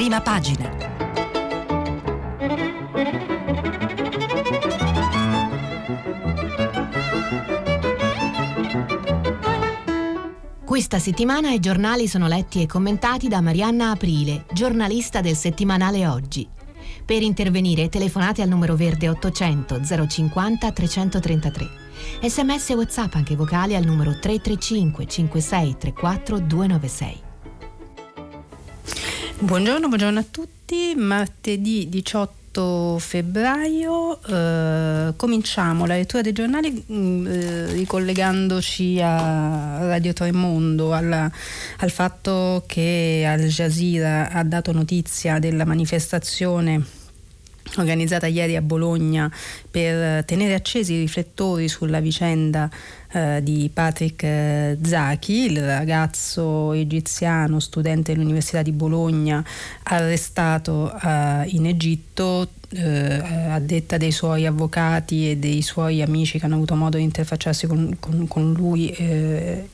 Prima pagina. Questa settimana i giornali sono letti e commentati da Marianna Aprile, giornalista del settimanale Oggi. Per intervenire telefonate al numero verde 800 050 333. Sms e WhatsApp anche vocali al numero 335 56 34 296. Buongiorno, buongiorno a tutti. Martedì 18 febbraio eh, cominciamo la lettura dei giornali mm, eh, ricollegandoci a Radio Tremondo alla, al fatto che Al Jazeera ha dato notizia della manifestazione organizzata ieri a Bologna per tenere accesi i riflettori sulla vicenda eh, di Patrick eh, Zaki, il ragazzo egiziano studente dell'Università di Bologna arrestato eh, in Egitto eh, a detta dei suoi avvocati e dei suoi amici che hanno avuto modo di interfacciarsi con, con, con lui eh,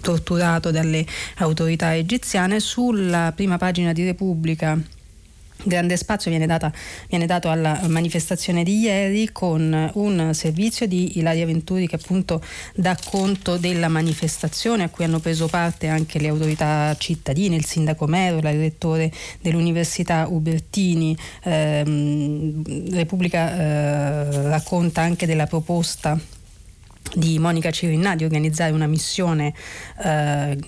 torturato dalle autorità egiziane. Sulla prima pagina di Repubblica Grande spazio viene, data, viene, dato alla manifestazione di ieri con un servizio di Ilaria Venturi che appunto dà conto della manifestazione a cui hanno preso parte anche le autorità cittadine, il sindaco Mero, il rettore dell'Università Ubertini. Eh, Repubblica eh, racconta anche della proposta di Monica Cirinà di organizzare una missione eh,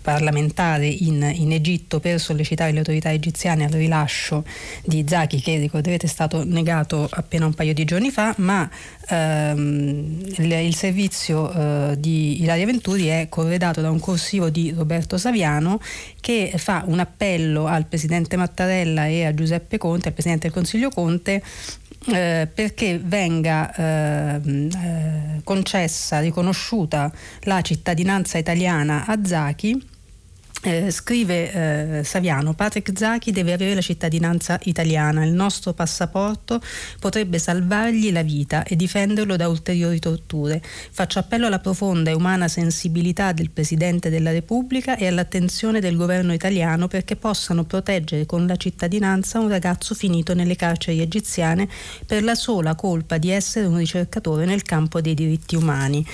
parlamentare in, in, Egitto per sollecitare le autorità egiziane al rilascio di Zaki che ricorderete è stato negato appena un paio di giorni fa ma ehm, il, il, servizio eh, di Ilaria Venturi è corredato da un corsivo di Roberto Saviano che fa un appello al Presidente Mattarella e a Giuseppe Conte, al Presidente del Consiglio Conte eh, perché venga eh, eh, concessa, riconosciuta la cittadinanza italiana a Zaki eh, scrive eh, Saviano, Patrick Zaki deve avere la cittadinanza italiana, il nostro passaporto potrebbe salvargli la vita e difenderlo da ulteriori torture. Faccio appello alla profonda e umana sensibilità del Presidente della Repubblica e all'attenzione del governo italiano perché possano proteggere con la cittadinanza un ragazzo finito nelle carceri egiziane per la sola colpa di essere un ricercatore nel campo dei diritti umani.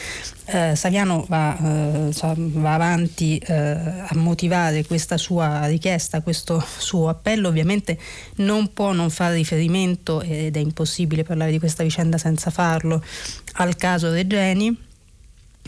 Eh, Saviano va, eh, va avanti eh, a motivare questa sua richiesta, questo suo appello, ovviamente non può non fare riferimento, ed è impossibile parlare di questa vicenda senza farlo, al caso Regeni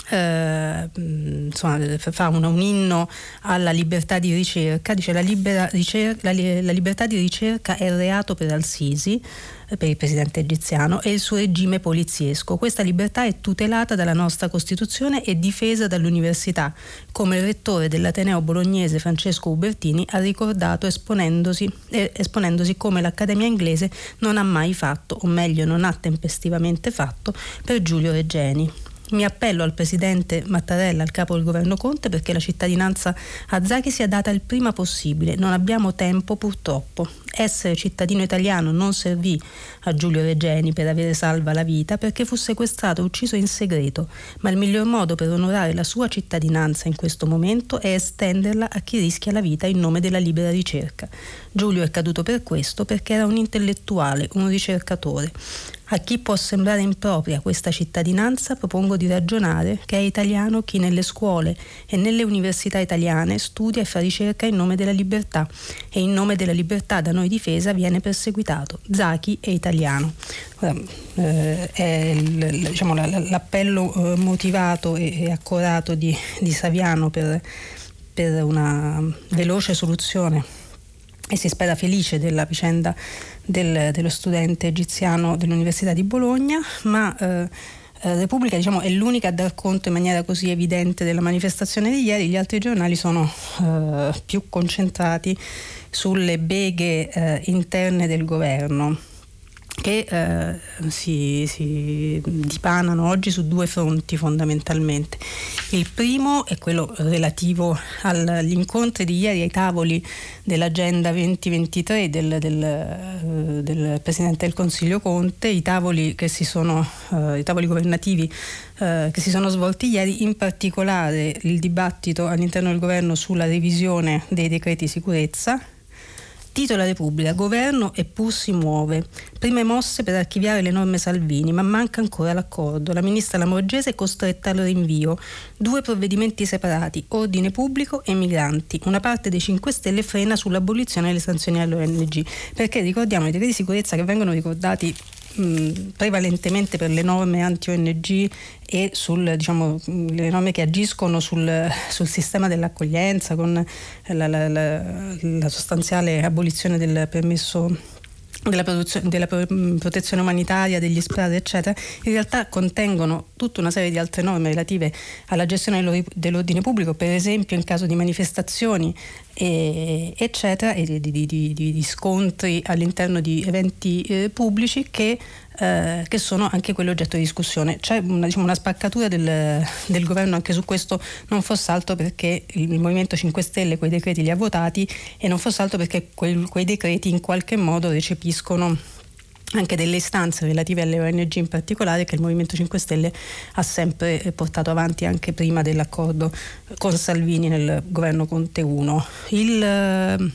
eh, insomma, fa un, un, inno alla libertà di ricerca, dice la, libera, ricerca, la, la libertà di ricerca è reato per Al-Sisi, eh, per il presidente egiziano e il suo regime poliziesco. Questa libertà è tutelata dalla nostra Costituzione e difesa dall'università, come il rettore dell'Ateneo bolognese Francesco Ubertini ha ricordato esponendosi, eh, esponendosi come l'Accademia inglese non ha mai fatto, o meglio non ha tempestivamente fatto, per Giulio Regeni. Mi appello al presidente Mattarella, al capo del governo Conte, perché la cittadinanza a Zaghi sia data il prima possibile. Non abbiamo tempo purtroppo. Essere cittadino italiano non servì a Giulio Regeni per avere salva la vita perché fu sequestrato e ucciso in segreto, ma il miglior modo per onorare la sua cittadinanza in questo momento è estenderla a chi rischia la vita in nome della libera ricerca. Giulio è caduto per questo perché era un intellettuale, un ricercatore. A chi può sembrare impropria questa cittadinanza propongo di ragionare che è italiano chi nelle scuole e nelle università italiane studia e fa ricerca in nome della libertà e in nome della libertà da noi difesa viene perseguitato. Zaki è italiano. Eh, è il, diciamo, l'appello eh, motivato e, accorato di, di Saviano per, per una veloce soluzione e si spera felice della vicenda del, dello studente egiziano dell'Università di Bologna, ma eh, eh, Repubblica diciamo, è l'unica a dar conto in maniera così evidente della manifestazione di ieri, gli altri giornali sono eh, più concentrati sulle beghe eh, interne del governo che eh, si, si, dipanano oggi su due fronti fondamentalmente. Il primo è quello relativo agli incontri di ieri ai tavoli dell'agenda 2023 del, del, eh, del Presidente del Consiglio Conte, i tavoli, sono, eh, i tavoli governativi eh, che si sono svolti ieri, in particolare il dibattito all'interno del governo sulla revisione dei decreti sicurezza Titola Repubblica, governo eppur si muove. Prime mosse per archiviare le norme Salvini, ma manca ancora l'accordo. La ministra Lamorgese è costretta al rinvio. Due provvedimenti separati, ordine pubblico e migranti. Una parte dei 5 Stelle frena sull'abolizione delle sanzioni all'ONG. Perché ricordiamo i decreti di sicurezza che vengono ricordati prevalentemente per le norme anti-ONG e sul, diciamo, norme che agiscono sul, sul sistema dell'accoglienza con la, la, la, la sostanziale abolizione del permesso della, della, protezione umanitaria, degli SPRAD, eccetera, in realtà contengono tutta una serie di altre norme relative alla gestione dell'ordine pubblico, per esempio in caso di manifestazioni, e, eccetera, e di, di, di, di, scontri all'interno di eventi eh, pubblici che eh, che sono anche quelli oggetto di discussione. C'è una, diciamo, una spaccatura del, del, governo anche su questo, non fosse altro perché il, Movimento 5 Stelle quei decreti li ha votati e non fosse altro perché quel, quei decreti in qualche modo recepiscono anche delle istanze relative alle ONG in particolare che il Movimento 5 Stelle ha sempre portato avanti anche prima dell'accordo con Salvini nel governo Conte 1. Il,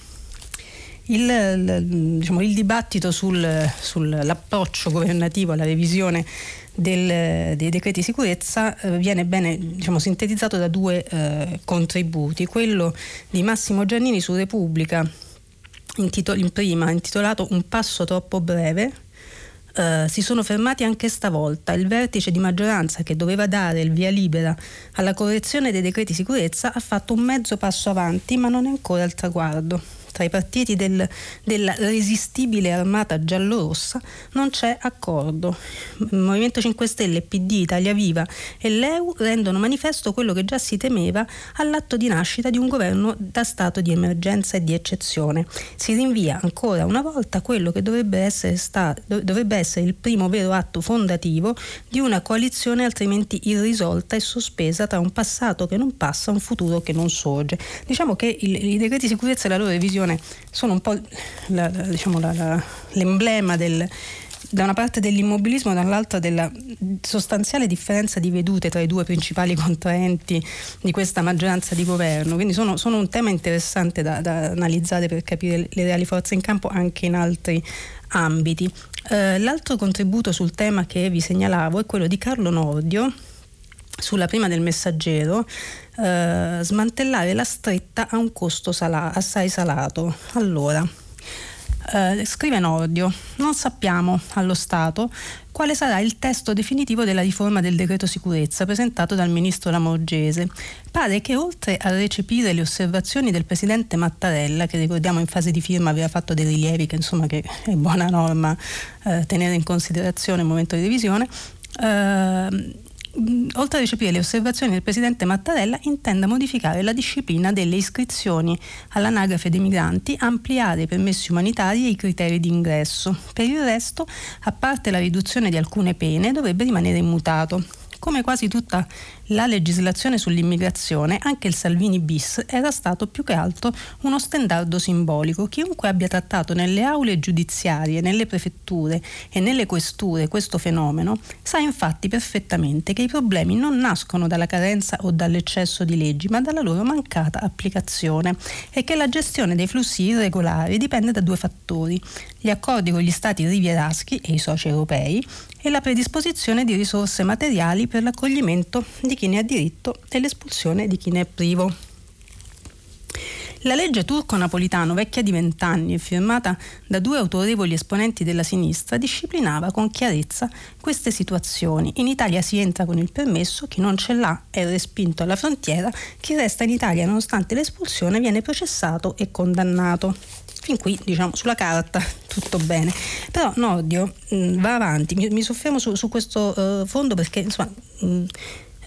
il, diciamo, il dibattito sul, sull'approccio governativo alla revisione del, dei decreti di sicurezza eh, viene bene diciamo, sintetizzato da due eh, contributi. Quello di Massimo Giannini su Repubblica, intitol- in prima intitolato Un passo troppo breve, Uh, si sono fermati anche stavolta. Il vertice di maggioranza che doveva dare il via libera alla correzione dei decreti sicurezza ha fatto un mezzo passo avanti, ma non è ancora al traguardo tra i partiti del, della resistibile armata giallorossa non c'è accordo. Il Movimento 5 Stelle, PD, Italia Viva e l'EU rendono manifesto quello che già si temeva all'atto di nascita di un governo da stato di emergenza e di eccezione. Si rinvia ancora una volta quello che dovrebbe essere, stato, dovrebbe essere il primo vero atto fondativo di una coalizione altrimenti irrisolta e sospesa tra un passato che non passa e un futuro che non sorge. Diciamo che il, i decreti di sicurezza e la loro revisione televisione sono un po' la, la, diciamo la, l'emblema del, da una parte dell'immobilismo e dall'altra della sostanziale differenza di vedute tra i due principali contraenti di questa maggioranza di governo. Quindi sono, sono un tema interessante da, da, analizzare per capire le reali forze in campo anche in altri ambiti. Eh, l'altro contributo sul tema che vi segnalavo è quello di Carlo Nordio sulla prima del messaggero eh, smantellare la stretta a un costo sala- assai salato. Allora, eh, scrive Nordio, non sappiamo allo Stato quale sarà il testo definitivo della riforma del decreto sicurezza presentato dal ministro Lamorgese. Pare che oltre a recepire le osservazioni del presidente Mattarella, che ricordiamo in fase di firma aveva fatto dei rilievi che insomma che è buona norma eh, tenere in considerazione il momento di revisione, eh, oltre a recepire le osservazioni del Presidente Mattarella, intenda modificare la disciplina delle iscrizioni all'anagrafe dei migranti, ampliare i permessi umanitari e i criteri di ingresso. Per il resto, a parte la riduzione di alcune pene, dovrebbe rimanere immutato. Come quasi tutta la legislazione sull'immigrazione, anche il Salvini bis era stato più che altro uno stendardo simbolico. Chiunque abbia trattato nelle aule giudiziarie, nelle prefetture e nelle questure questo fenomeno sa infatti perfettamente che i problemi non nascono dalla carenza o dall'eccesso di leggi, ma dalla loro mancata applicazione e che la gestione dei flussi irregolari dipende da due fattori, gli accordi con gli stati rivieraschi e i soci europei e la predisposizione di risorse materiali per l'accoglimento di chi ne ha diritto e l'espulsione di chi ne è privo. La legge turco-napolitano, vecchia di vent'anni e firmata da due autorevoli esponenti della sinistra, disciplinava con chiarezza queste situazioni. In Italia si entra con il permesso, chi non ce l'ha è respinto alla frontiera, chi resta in Italia nonostante l'espulsione viene processato e condannato. Fin qui, diciamo, sulla carta tutto bene. Però Nordio mh, mm, va avanti, mi, mi soffermo su, su questo uh, fondo perché insomma... Mh, mm,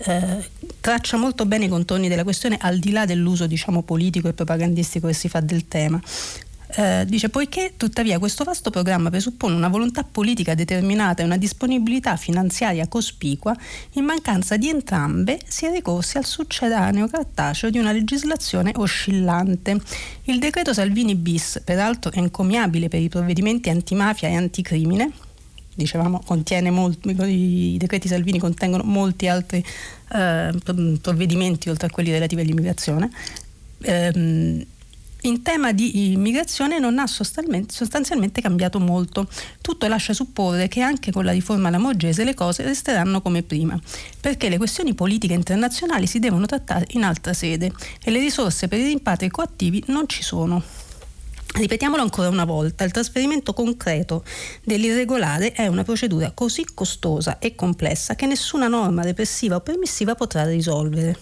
eh, traccia molto bene i contorni della questione al di là dell'uso diciamo, politico e propagandistico che si fa del tema. Eh, dice poiché tuttavia questo vasto programma presuppone una volontà politica determinata e una disponibilità finanziaria cospicua, in mancanza di entrambe si è ricorsi al succedaneo cartaceo di una legislazione oscillante. Il decreto Salvini bis, peraltro encomiabile per i provvedimenti antimafia e anticrimine, dicevamo, contiene molti, i decreti Salvini contengono molti altri eh, provvedimenti oltre a quelli relativi all'immigrazione. Ehm, in tema di immigrazione non ha sostanzialmente, cambiato molto. Tutto lascia supporre che anche con la riforma lamorgese le cose resteranno come prima, perché le questioni politiche internazionali si devono trattare in altra sede e le risorse per i rimpatri coattivi non ci sono. Ripetiamolo ancora una volta, il trasferimento concreto dell'irregolare è una procedura così costosa e complessa che nessuna norma repressiva o permissiva potrà risolvere.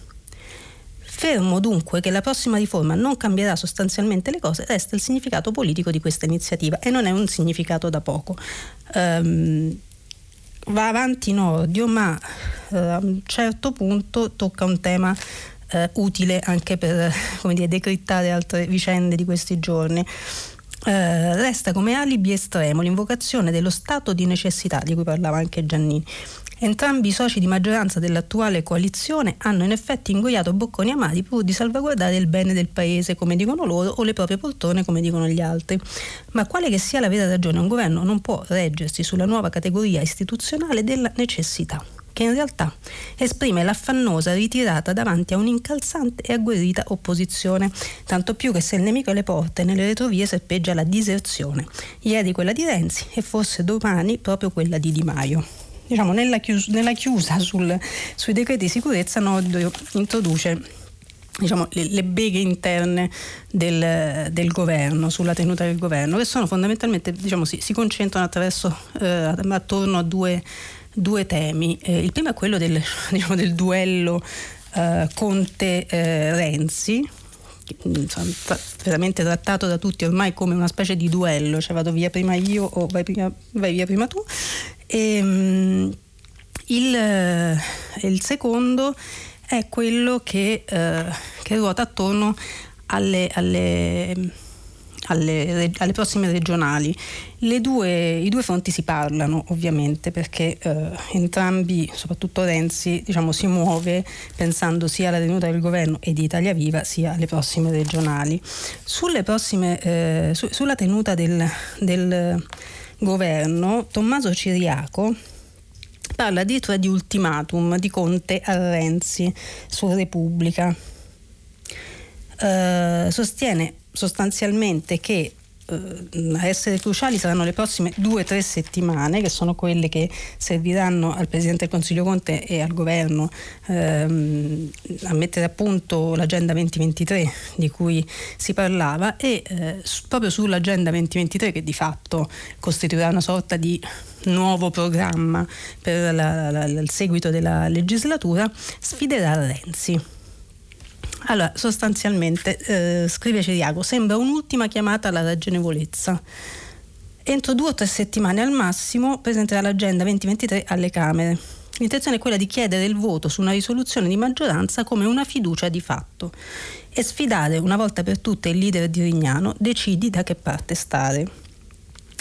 Fermo dunque che la prossima riforma non cambierà sostanzialmente le cose, resta il significato politico di questa iniziativa e non è un significato da poco. Um, va avanti in odio, ma uh, a un certo punto tocca un tema uh, utile anche per dire, decrittare altre vicende di questi giorni. Uh, resta come alibi estremo l'invocazione dello stato di necessità di cui parlava anche Giannini Entrambi i soci di maggioranza dell'attuale coalizione hanno in effetti ingoiato bocconi amari pur di salvaguardare il bene del paese, come dicono loro, o le proprie poltrone, come dicono gli altri. Ma quale che sia la vera ragione, un governo non può reggersi sulla nuova categoria istituzionale della necessità che in realtà esprime l'affannosa ritirata davanti a un'incalzante e agguerrita opposizione, tanto più che se il nemico alle porte, nelle retrovie serpeggia la diserzione. Ieri quella di Renzi e forse domani proprio quella di Di Maio diciamo, nella, chius- nella chiusa sul, sui decreti di sicurezza Nodio introduce diciamo, le, le, beghe interne del, del, governo, sulla tenuta del governo, che sono fondamentalmente, diciamo, si, si concentrano attraverso, eh, attorno a due, due temi. Eh, il primo è quello del, diciamo, del duello eh, Conte-Renzi, insomma, veramente trattato da tutti ormai come una specie di duello, cioè vado via prima io o vai, prima, vai via prima tu. E, um, il, eh, il, secondo è quello che, uh, che ruota attorno alle, alle alle, alle prossime regionali. Due, I due fronti si parlano ovviamente perché eh, entrambi, soprattutto Renzi, diciamo, si muove pensando sia alla tenuta del governo e di Italia Viva sia alle prossime regionali. Prossime, eh, su, sulla tenuta del, del governo, Tommaso Ciriaco parla addirittura di ultimatum di Conte a Renzi su Repubblica. Uh, sostiene sostanzialmente che eh, a essere cruciali saranno le prossime due o tre settimane, che sono quelle che serviranno al Presidente del Consiglio Conte e al Governo ehm, a mettere a punto l'Agenda 2023 di cui si parlava e eh, proprio sull'Agenda 2023 che di fatto costituirà una sorta di nuovo programma per la, la, la, il seguito della legislatura, sfiderà Renzi. Allora, sostanzialmente, eh, scrive Ciriaco, sembra un'ultima chiamata alla ragionevolezza. Entro due o tre settimane al massimo presenterà l'agenda 2023 alle Camere. L'intenzione è quella di chiedere il voto su una risoluzione di maggioranza come una fiducia di fatto e sfidare una volta per tutte il leader di Rignano, decidi da che parte stare.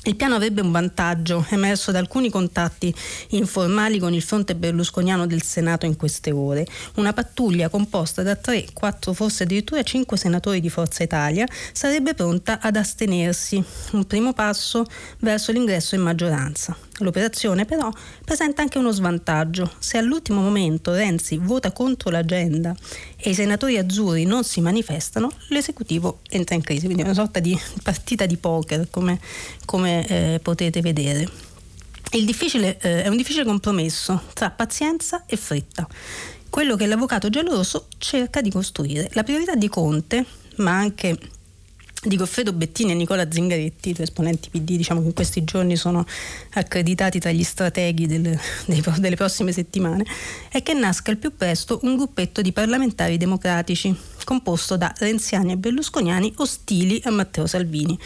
Il piano avrebbe un vantaggio emerso da alcuni contatti informali con il fronte berlusconiano del Senato in queste ore. Una pattuglia composta da 3, 4, forse addirittura 5 senatori di Forza Italia sarebbe pronta ad astenersi, un primo passo verso l'ingresso in maggioranza. L'operazione però presenta anche uno svantaggio. Se all'ultimo momento Renzi vota contro l'agenda e i senatori azzurri non si manifestano, l'esecutivo entra in crisi. Quindi è una sorta di partita di poker, come, come eh, potete vedere. Eh, è un difficile compromesso tra pazienza e fretta. Quello che l'avvocato giallorosso cerca di costruire. La priorità di Conte, ma anche di Goffredo Bettini e Nicola Zingaretti, due esponenti PD diciamo che in questi giorni sono accreditati tra gli strateghi del, dei, delle prossime settimane, è che nasca al più presto un gruppetto di parlamentari democratici composto da renziani e berlusconiani ostili a Matteo Salvini,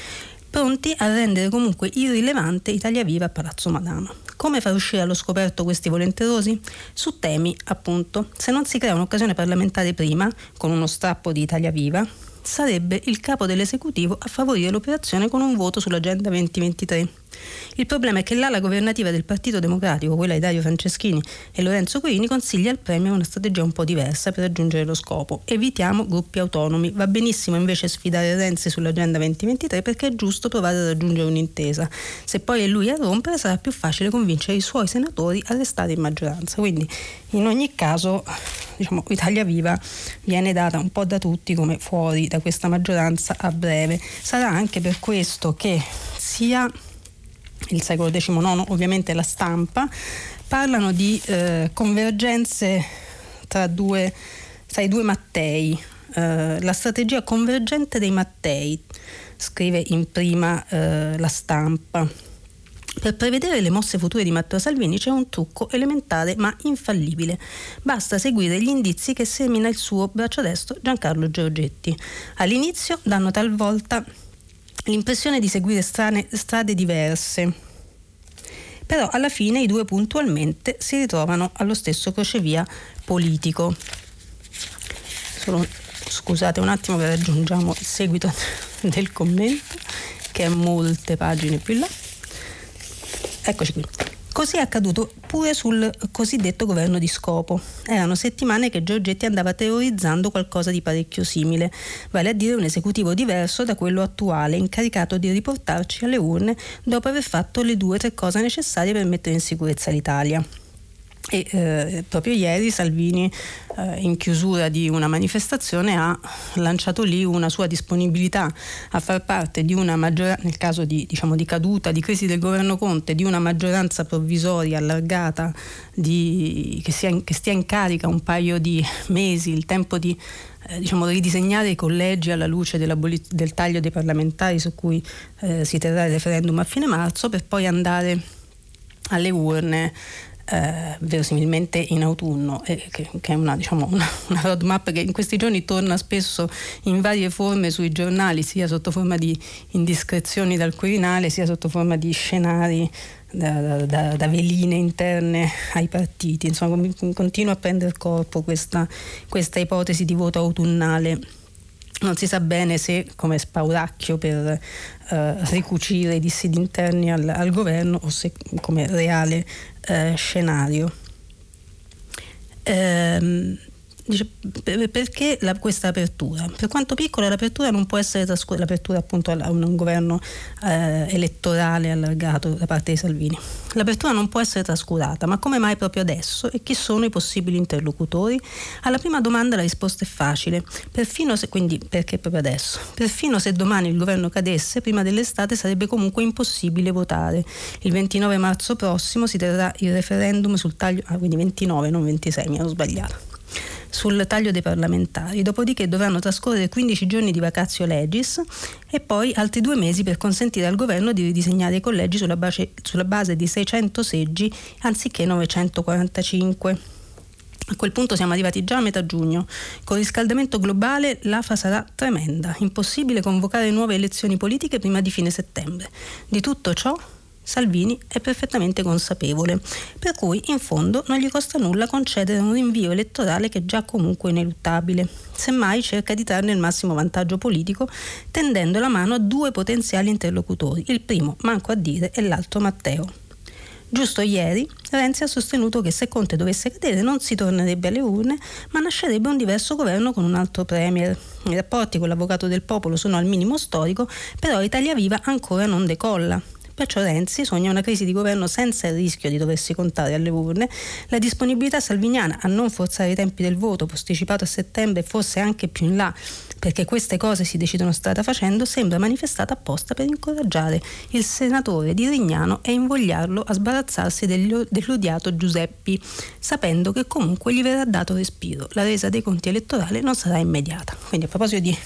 pronti a rendere comunque irrilevante Italia Viva a Palazzo Madama. Come far uscire allo scoperto questi volenterosi? Su temi, appunto, se non si crea un'occasione parlamentare prima, con uno strappo di Italia Viva, sarebbe il capo dell'esecutivo a favorire l'operazione con un voto sull'agenda 2023. Il problema è che l'ala governativa del Partito Democratico, quella di Dario Franceschini e Lorenzo Coini, consiglia al Premier una strategia un po' diversa per raggiungere lo scopo. Evitiamo gruppi autonomi. Va benissimo invece sfidare Renzi sull'agenda 2023 perché è giusto provare a raggiungere un'intesa. Se poi è lui a rompere sarà più facile convincere i suoi senatori a restare in maggioranza. Quindi in ogni caso diciamo, Italia Viva viene data un po' da tutti come fuori da questa maggioranza a breve. Sarà anche per questo che sia il secolo XIX, ovviamente la stampa, parlano di eh, convergenze tra, due, tra, i due Mattei, eh, la strategia convergente dei Mattei, scrive in prima eh, la stampa. Per prevedere le mosse future di Matteo Salvini c'è un trucco elementare ma infallibile. Basta seguire gli indizi che semina il suo braccio destro Giancarlo Giorgetti. All'inizio danno talvolta l'impressione di seguire strane, strade diverse, però alla fine i due puntualmente si ritrovano allo stesso crocevia politico. Solo, scusate un attimo che raggiungiamo il seguito del commento, che è molte pagine più là. Eccoci qui. Così è accaduto pure sul cosiddetto governo di scopo. Erano settimane che Giorgetti andava teorizzando qualcosa di parecchio simile, vale a dire un esecutivo diverso da quello attuale, incaricato di riportarci alle urne dopo aver fatto le due o tre cose necessarie per mettere in sicurezza l'Italia. E eh, proprio ieri Salvini, eh, in chiusura di una manifestazione, ha lanciato lì una sua disponibilità a far parte di una maggioranza, nel caso di, diciamo, di, caduta, di crisi del governo Conte, di una maggioranza provvisoria allargata di, che, sia, che, stia in carica un paio di mesi, il tempo di eh, diciamo, ridisegnare i collegi alla luce del taglio dei parlamentari su cui eh, si terrà il referendum a fine marzo, per poi andare alle urne eh, verosimilmente in autunno, eh, che, che, è una, diciamo, una, una, roadmap che in questi giorni torna spesso in varie forme sui giornali, sia sotto forma di indiscrezioni dal Quirinale, sia sotto forma di scenari da, da, da, veline interne ai partiti. Insomma, continua a prendere corpo questa, questa ipotesi di voto autunnale non si sa bene se come spauracchio per eh, ricucire i dissidi interni al, al, governo o se come reale eh, scenario. Ehm, Dice, perché la, questa apertura? Per quanto piccola l'apertura non può essere trascurata, l'apertura appunto a un, governo eh, elettorale allargato da parte di Salvini. L'apertura non può essere trascurata, ma come mai proprio adesso e chi sono i possibili interlocutori? Alla prima domanda la risposta è facile, perfino se, quindi perché proprio adesso? Perfino se domani il governo cadesse, prima dell'estate sarebbe comunque impossibile votare. Il 29 marzo prossimo si terrà il referendum sul taglio, ah quindi 29 non 26, mi ero sbagliato sul taglio dei parlamentari, dopodiché dovranno trascorrere 15 giorni di vacazio legis e poi altri due mesi per consentire al governo di ridisegnare i collegi sulla base, sulla base di 600 seggi anziché 945. A quel punto siamo arrivati già a metà giugno. Con il riscaldamento globale l'AFA sarà tremenda. Impossibile convocare nuove elezioni politiche prima di fine settembre. Di tutto ciò Salvini è perfettamente consapevole, per cui in fondo non gli costa nulla concedere un rinvio elettorale che è già comunque ineluttabile. Semmai cerca di trarne il massimo vantaggio politico tendendo la mano a due potenziali interlocutori, il primo, manco a dire, è l'altro Matteo. Giusto ieri Renzi ha sostenuto che se Conte dovesse cadere non si tornerebbe alle urne, ma nascerebbe un diverso governo con un altro premier. I rapporti con l'avvocato del popolo sono al minimo storico, però Italia Viva ancora non decolla. Perciò Renzi sogna una crisi di governo senza il rischio di doversi contare alle urne. La disponibilità salviniana a non forzare i tempi del voto, posticipato a settembre, forse anche più in là, perché queste cose si decidono strada facendo, sembra manifestata apposta per incoraggiare il senatore di Rignano e invogliarlo a sbarazzarsi dell'odiato Giuseppi, sapendo che comunque gli verrà dato respiro. La resa dei conti elettorali non sarà immediata. Quindi a proposito di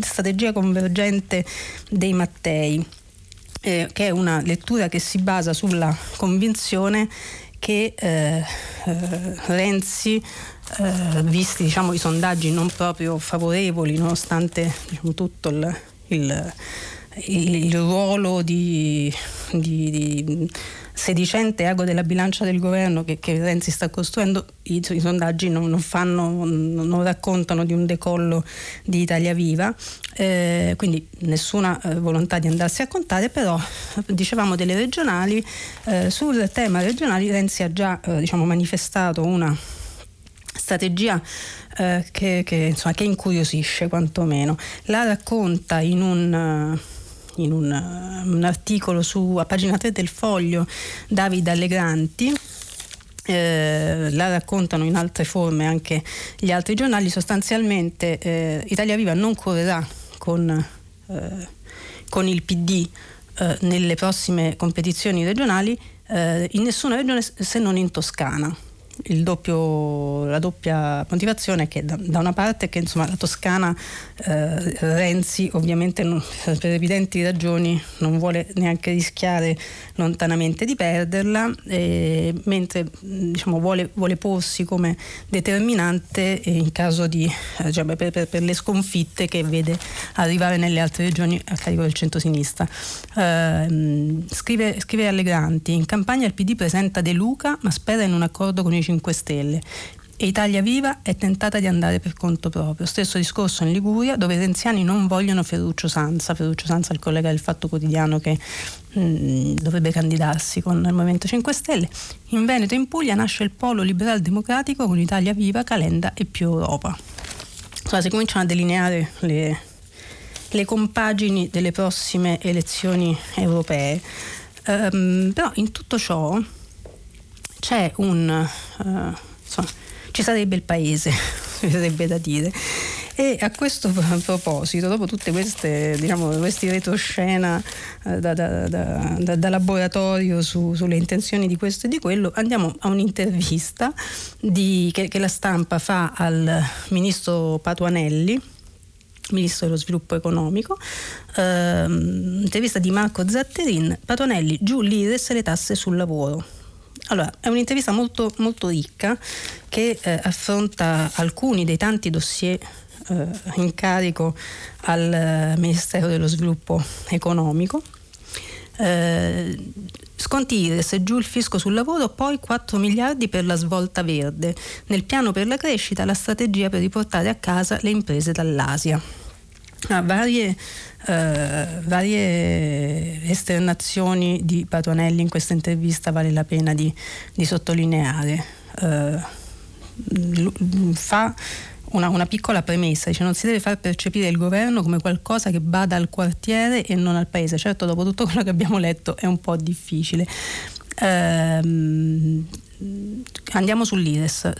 strategia convergente dei Mattei, eh, che è una lettura che si basa sulla convinzione che eh, eh, Renzi, eh, visti diciamo, i sondaggi non proprio favorevoli, nonostante diciamo, tutto il, il il, ruolo di, di, di sedicente ago della bilancia del governo che, che Renzi sta costruendo, i, i sondaggi non, non, fanno, non, raccontano di un decollo di Italia Viva, eh, quindi nessuna eh, volontà di andarsi a contare, però dicevamo delle regionali, eh, sul tema regionali Renzi ha già eh, diciamo, manifestato una strategia eh, che, che, insomma, che, incuriosisce quantomeno. La racconta in un in un, un articolo su, a pagina 3 del foglio David Allegranti. Eh, la raccontano in altre forme anche gli altri giornali, sostanzialmente eh, Italia Viva non correrà con, eh, con il PD eh, nelle prossime competizioni regionali eh, in nessuna regione se non in Toscana doppio, la doppia motivazione è che da, da una parte che insomma, la Toscana eh, Renzi ovviamente non, per evidenti ragioni non vuole neanche rischiare lontanamente di perderla, eh, mentre diciamo, vuole, vuole, porsi come determinante in caso di, eh, cioè, per, per, per, le sconfitte che vede arrivare nelle altre regioni a carico del centro-sinistra. Eh, scrive, scrive Allegranti, in campagna il PD presenta De Luca ma spera in un accordo con i 5 Stelle e Italia Viva è tentata di andare per conto proprio. Stesso discorso in Liguria, dove i renziani non vogliono Ferruccio Sanza. Ferruccio Sanza è il collega del Fatto Quotidiano che mm, dovrebbe candidarsi con il Movimento 5 Stelle. In Veneto e in Puglia nasce il polo liberal democratico con Italia Viva, Calenda e più Europa. Insomma, si cominciano a delineare le, le compagini delle prossime elezioni europee. Um, però in tutto ciò c'è un... Uh, insomma, ci sarebbe il paese, ci sarebbe da dire. E a questo proposito, dopo tutte queste, diciamo, questi retroscena eh, da, da, da, da, laboratorio su, sulle intenzioni di questo e di quello, andiamo a un'intervista di, che, che la stampa fa al ministro Patuanelli, ministro dello sviluppo economico, ehm, intervista di Marco Zatterin, Patuanelli, giù l'IRES e le tasse sul lavoro. Allora, è un'intervista molto, molto ricca che eh, affronta alcuni dei tanti dossier eh, in carico al eh, Ministero dello Sviluppo Economico. Eh, sconti IRES, giù il fisco sul lavoro, poi 4 miliardi per la svolta verde. Nel piano per la crescita la strategia per riportare a casa le imprese dall'Asia. Ah, varie eh, varie esternazioni di Patonelli in questa intervista vale la pena di, di sottolineare. Eh, fa una, una, piccola premessa, dice non si deve far percepire il governo come qualcosa che bada al quartiere e non al paese. Certo, dopo tutto quello che abbiamo letto è un po' difficile. Ehm, andiamo sull'IRES,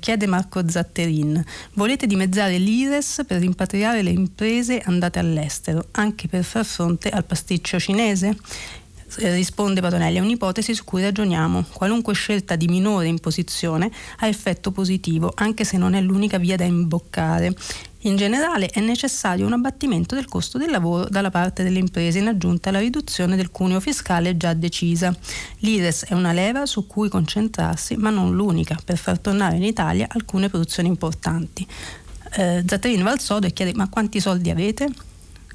chiede Marco Zatterin, volete dimezzare l'IRES per rimpatriare le imprese andate all'estero, anche per far fronte al pasticcio cinese? Eh, risponde Patonelli, è un'ipotesi su cui ragioniamo. Qualunque scelta di minore imposizione ha effetto positivo, anche se non è l'unica via da imboccare. In generale è necessario un abbattimento del costo del lavoro dalla parte delle imprese in aggiunta alla riduzione del cuneo fiscale già decisa. L'IRES è una leva su cui concentrarsi, ma non l'unica, per far tornare in Italia alcune produzioni importanti. Eh, Zatterin va e chiede ma quanti soldi avete?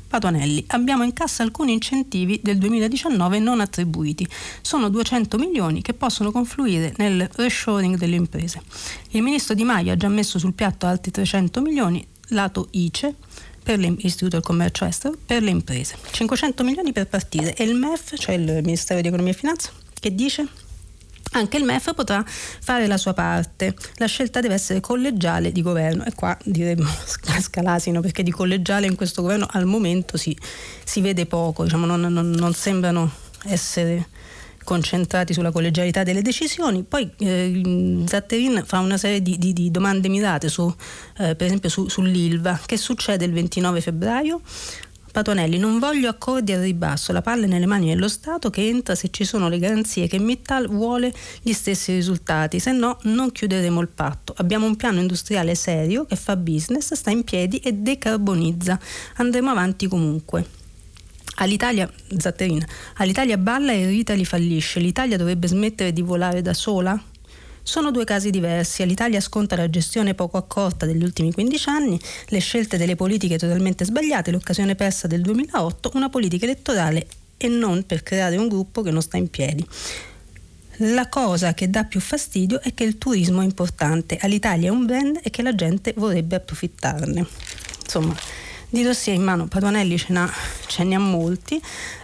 Patuanelli, abbiamo in cassa alcuni incentivi del 2019 non attribuiti. Sono 200 milioni che possono confluire nel reshoring delle imprese. Il ministro Di Maio ha già messo sul piatto altri 300 milioni lato ICE per l'Istituto del Commercio Estero per le imprese. 500 milioni per partire e il MEF, cioè il Ministero di Economia e Finanza, che dice anche il MEF potrà fare la sua parte. La scelta deve essere collegiale di governo e qua diremmo scalasino perché di collegiale in questo governo al momento si, si vede poco, diciamo, non, non, non sembrano essere concentrati sulla collegialità delle decisioni. Poi eh, Zatterin fa una serie di, di, di domande mirate su, eh, per esempio su, sull'ILVA. Che succede il 29 febbraio? Patonelli, non voglio accordi al ribasso, la palla è nelle mani dello Stato che entra se ci sono le garanzie che Mittal vuole gli stessi risultati, se no non chiuderemo il patto. Abbiamo un piano industriale serio che fa business, sta in piedi e decarbonizza. Andremo avanti comunque. All'Italia, Zatterina, all'Italia balla e l'Italia fallisce. L'Italia dovrebbe smettere di volare da sola? sono due casi diversi. L'Italia sconta la gestione poco accorta degli ultimi 15 anni, le scelte delle politiche totalmente sbagliate, l'occasione persa del 2008, una politica elettorale e non per creare un gruppo che non sta in piedi. La cosa che dà più fastidio è che il turismo è importante, all'Italia è un brand e che la gente vorrebbe approfittarne. Insomma, di dossier in mano Padronelli ce, ce ne ha molti,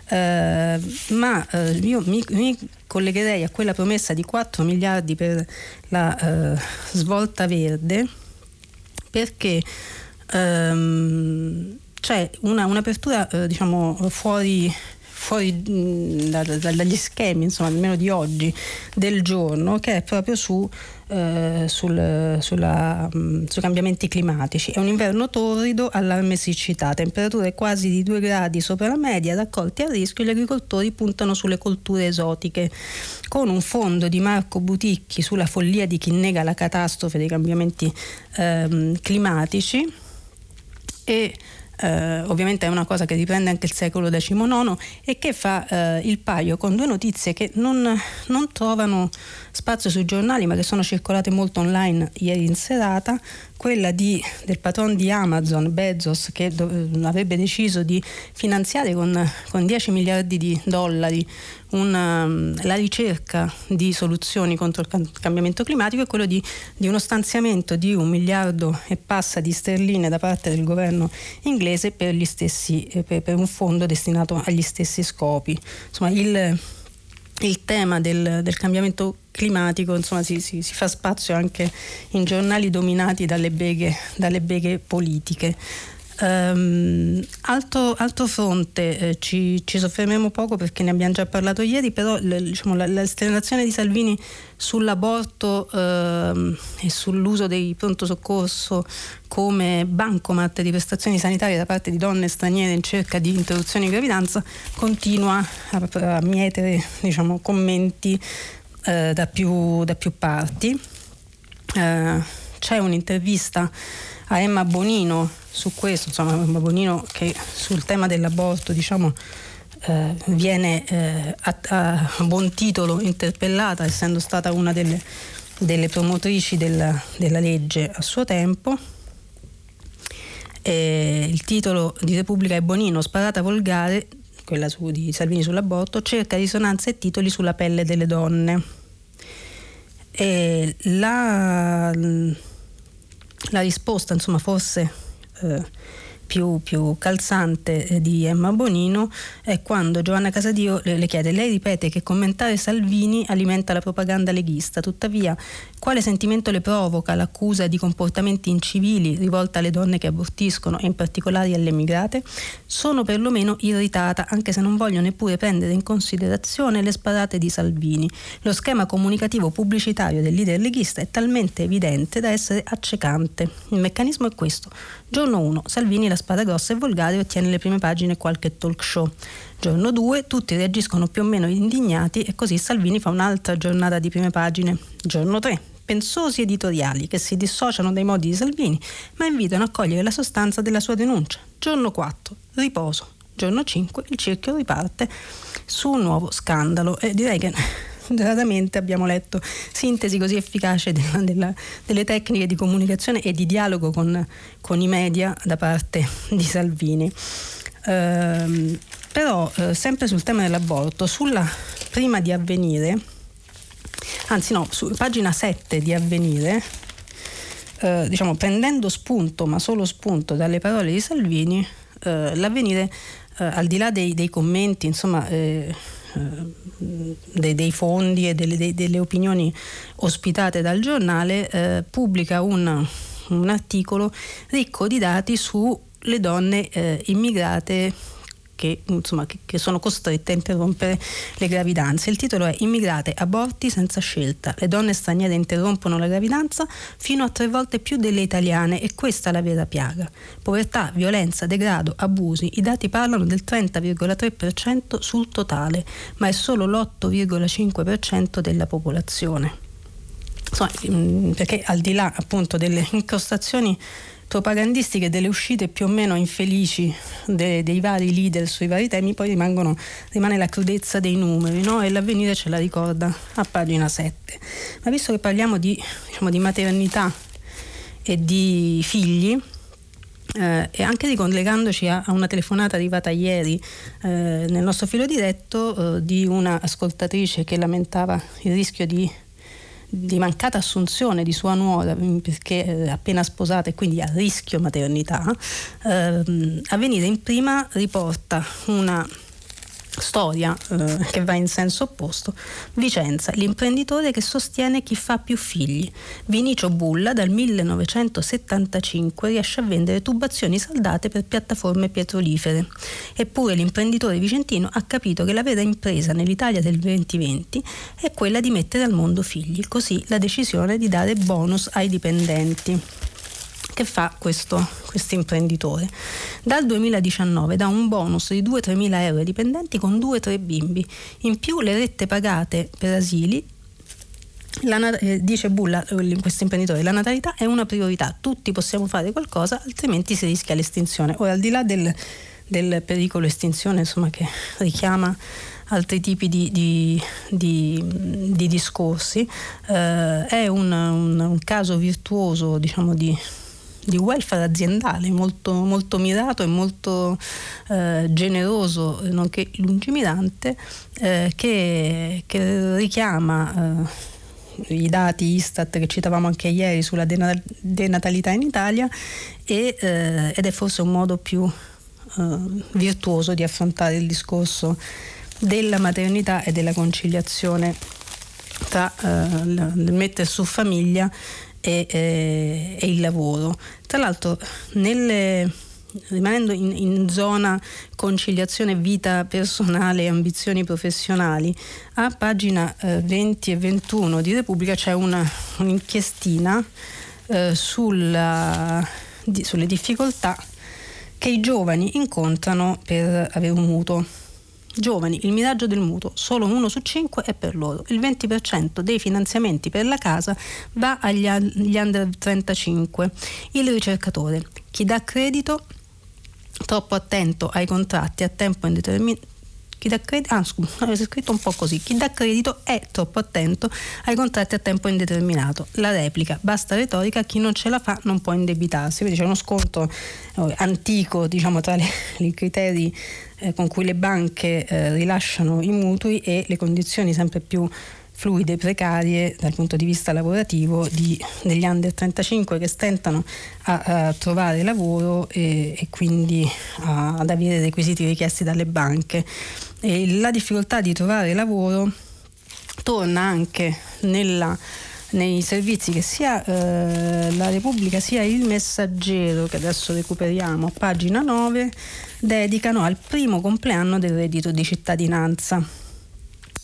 eh, ma eh, io mi, mi, collegherei a quella promessa di 4 miliardi per la eh, svolta verde perché ehm, c'è una, un'apertura eh, diciamo fuori fuori da, da, dagli schemi, insomma, almeno di oggi, del giorno, che è proprio su, eh, sul, sulla, mh, sui cambiamenti climatici. È un inverno torrido, allarme siccità, temperature quasi di 2 gradi sopra la media, raccolti a rischio, gli agricoltori puntano sulle colture esotiche. Con un fondo di Marco Buticchi sulla follia di chi nega la catastrofe dei cambiamenti ehm, climatici e eh, ovviamente è una cosa che riprende anche il secolo XIX e che fa eh, il paio con due notizie che non, non, trovano spazio sui giornali ma che sono circolate molto online ieri in serata, quella di, del patron di Amazon, Bezos, che do, avrebbe deciso di finanziare con, con 10 miliardi di dollari una, um, la ricerca di soluzioni contro il cambiamento climatico e quello di, di, uno stanziamento di un miliardo e passa di sterline da parte del governo inglese per, stessi, eh, per, per un fondo destinato agli stessi scopi. Insomma, il, il tema del, del, cambiamento climatico insomma, si, si, si, fa spazio anche in giornali dominati dalle beghe, dalle beghe politiche. Um, altro, altro, fronte, eh, ci, ci, soffermiamo poco perché ne abbiamo già parlato ieri, però le, diciamo, la, l'esternazione di Salvini sull'aborto ehm, e sull'uso dei pronto soccorso come bancomat di prestazioni sanitarie da parte di donne straniere in cerca di interruzione di gravidanza continua a, a mietere diciamo, commenti eh, da, più, da, più, parti. C'è un'intervista a Emma Bonino su questo, insomma Emma Bonino che sul tema dell'aborto diciamo eh, viene eh, a, a, buon titolo interpellata essendo stata una delle, delle promotrici della, della, legge a suo tempo. E il titolo di Repubblica è Bonino, sparata volgare, quella su, di Salvini sull'aborto, cerca risonanza e titoli sulla pelle delle donne. E la, la risposta, insomma, forse eh, più, più calzante eh, di Emma Bonino è quando Giovanna Casadio le, le chiede, lei ripete che commentare Salvini alimenta la propaganda leghista, tuttavia quale sentimento le provoca l'accusa di comportamenti incivili rivolta alle donne che abortiscono e in particolare alle immigrate? Sono perlomeno irritata, anche se non voglio neppure prendere in considerazione le sparate di Salvini. Lo schema comunicativo pubblicitario del leader leghista è talmente evidente da essere accecante. Il meccanismo è questo. Giorno 1, Salvini la spada grossa e volgare ottiene le prime pagine qualche talk show. Giorno 2, tutti reagiscono più o meno indignati e così Salvini fa un'altra giornata di prime pagine. Giorno 3, pensosi editoriali che si dissociano dai modi di Salvini, ma invitano a cogliere la sostanza della sua denuncia. Giorno 4, riposo. Giorno 5, il cerchio riparte su un nuovo scandalo e direi che raramente abbiamo letto sintesi così efficaci della, della, delle tecniche di comunicazione e di dialogo con, con i media da parte di Salvini. Ehm, però eh, sempre sul tema dell'aborto, sulla prima di avvenire, anzi no, su pagina 7 di Avvenire, eh, diciamo prendendo spunto, ma solo spunto dalle parole di Salvini, eh, l'Avvenire, eh, al di là dei, dei commenti, insomma, eh, dei, dei, fondi e delle, dei, delle, opinioni ospitate dal giornale, eh, pubblica un, un, articolo ricco di dati sulle donne immigrate che, insomma, che, che, sono costrette a interrompere le gravidanze. Il titolo è Immigrate, aborti senza scelta. Le donne straniere interrompono la gravidanza fino a tre volte più delle italiane e questa è la vera piaga. Povertà, violenza, degrado, abusi. I dati parlano del 30,3% sul totale, ma è solo l'8,5% della popolazione. Insomma, mm, perché al di là appunto delle incrostazioni propagandistiche delle uscite più o meno infelici de, dei vari leader sui vari temi, poi rimangono, rimane la crudezza dei numeri no? e l'avvenire ce la ricorda a pagina 7. Ma visto che parliamo di, diciamo, di maternità e di figli, eh, e anche ricollegandoci a, a, una telefonata arrivata ieri eh, nel nostro filo diretto eh, di una ascoltatrice che lamentava il rischio di, di mancata assunzione di sua nuora mm, perché eh, appena sposata e quindi a rischio maternità, ehm, venire in prima riporta una storia eh, che va in senso opposto. Vicenza, l'imprenditore che sostiene chi fa più figli. Vinicio Bulla dal 1975 riesce a vendere tubazioni saldate per piattaforme petrolifere. Eppure l'imprenditore vicentino ha capito che la vera impresa nell'Italia del 2020 è quella di mettere al mondo figli, così la decisione di dare bonus ai dipendenti che fa questo imprenditore. Dal 2019 dà un bonus di 2-3 mila euro ai dipendenti con 2-3 bimbi. In più le rette pagate per asili la, eh, dice Bulla, questo imprenditore, la natalità è una priorità, tutti possiamo fare qualcosa, altrimenti si rischia l'estinzione. Ora, al di là del, del pericolo estinzione, insomma, che richiama altri tipi di, di, di, di discorsi, eh, è un, un, un, caso virtuoso, diciamo, di di welfare aziendale molto, molto mirato e molto eh, generoso, nonché lungimirante, eh, che, che, richiama eh, i dati Istat che citavamo anche ieri sulla denatalità in Italia e, eh, ed è forse un modo più eh, virtuoso di affrontare il discorso della maternità e della conciliazione tra eh, il mettere su famiglia e, e, e il lavoro. Tra l'altro nelle, rimanendo in, in, zona conciliazione vita personale e ambizioni professionali, a pagina eh, 20 e 21 di Repubblica c'è una, un'inchiestina eh, sulla, di, sulle difficoltà che i giovani incontrano per avere un mutuo. Giovani, il miraggio del mutuo, solo uno su cinque è per loro. Il 20% dei finanziamenti per la casa va agli, under 35. Il ricercatore, chi dà credito, troppo attento ai contratti a tempo indeterminato chi dà credito, ah, scusa, scritto un po' così. Chi dà credito è troppo attento ai contratti a tempo indeterminato. La replica, basta retorica, chi non ce la fa non può indebitarsi. Quindi c'è uno scontro eh, antico, diciamo, tra i criteri eh, con cui le banche eh, rilasciano i mutui e le condizioni sempre più fluide, precarie dal punto di vista lavorativo di, degli under 35 che stentano a, a trovare lavoro e, e quindi a, ad avere i requisiti richiesti dalle banche. E la difficoltà di trovare lavoro torna anche nella nei servizi che sia eh, la Repubblica sia il Messaggero, che adesso recuperiamo, pagina 9, dedicano al primo compleanno del reddito di cittadinanza.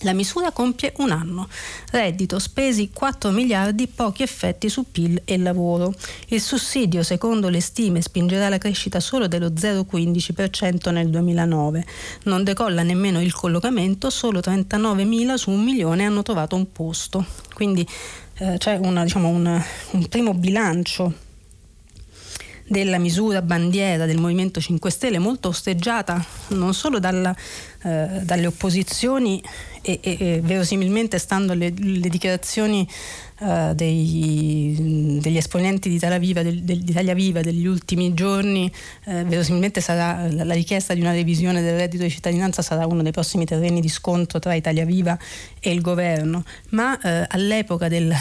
La misura compie un anno. Reddito, spesi 4 miliardi, pochi effetti su PIL e lavoro. Il sussidio, secondo le stime, spingerà la crescita solo dello 0,15% nel 2009. Non decolla nemmeno il collocamento, solo 39 mila su un milione hanno trovato un posto. Quindi eh, c'è una, diciamo, un, un primo bilancio della misura bandiera del Movimento 5 Stelle, molto osteggiata non solo dalla, eh, dalle opposizioni e, e, e, verosimilmente stando alle le dichiarazioni eh, dei, degli esponenti di Viva, del, d'Italia Viva degli ultimi giorni, eh, verosimilmente sarà la, la, richiesta di una revisione del reddito di cittadinanza sarà uno dei prossimi terreni di scontro tra Italia Viva e il governo, ma eh, all'epoca del,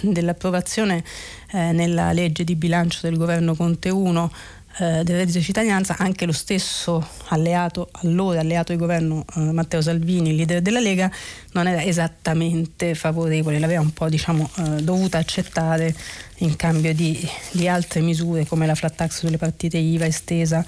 dell'approvazione eh, nella legge di bilancio del governo Conte 1 eh, del reddito di cittadinanza anche lo stesso alleato, allora alleato di governo eh, Matteo Salvini, leader della Lega, non era esattamente favorevole, l'aveva un po' diciamo, eh, dovuta accettare in cambio di, di, altre misure come la flat tax sulle partite IVA estesa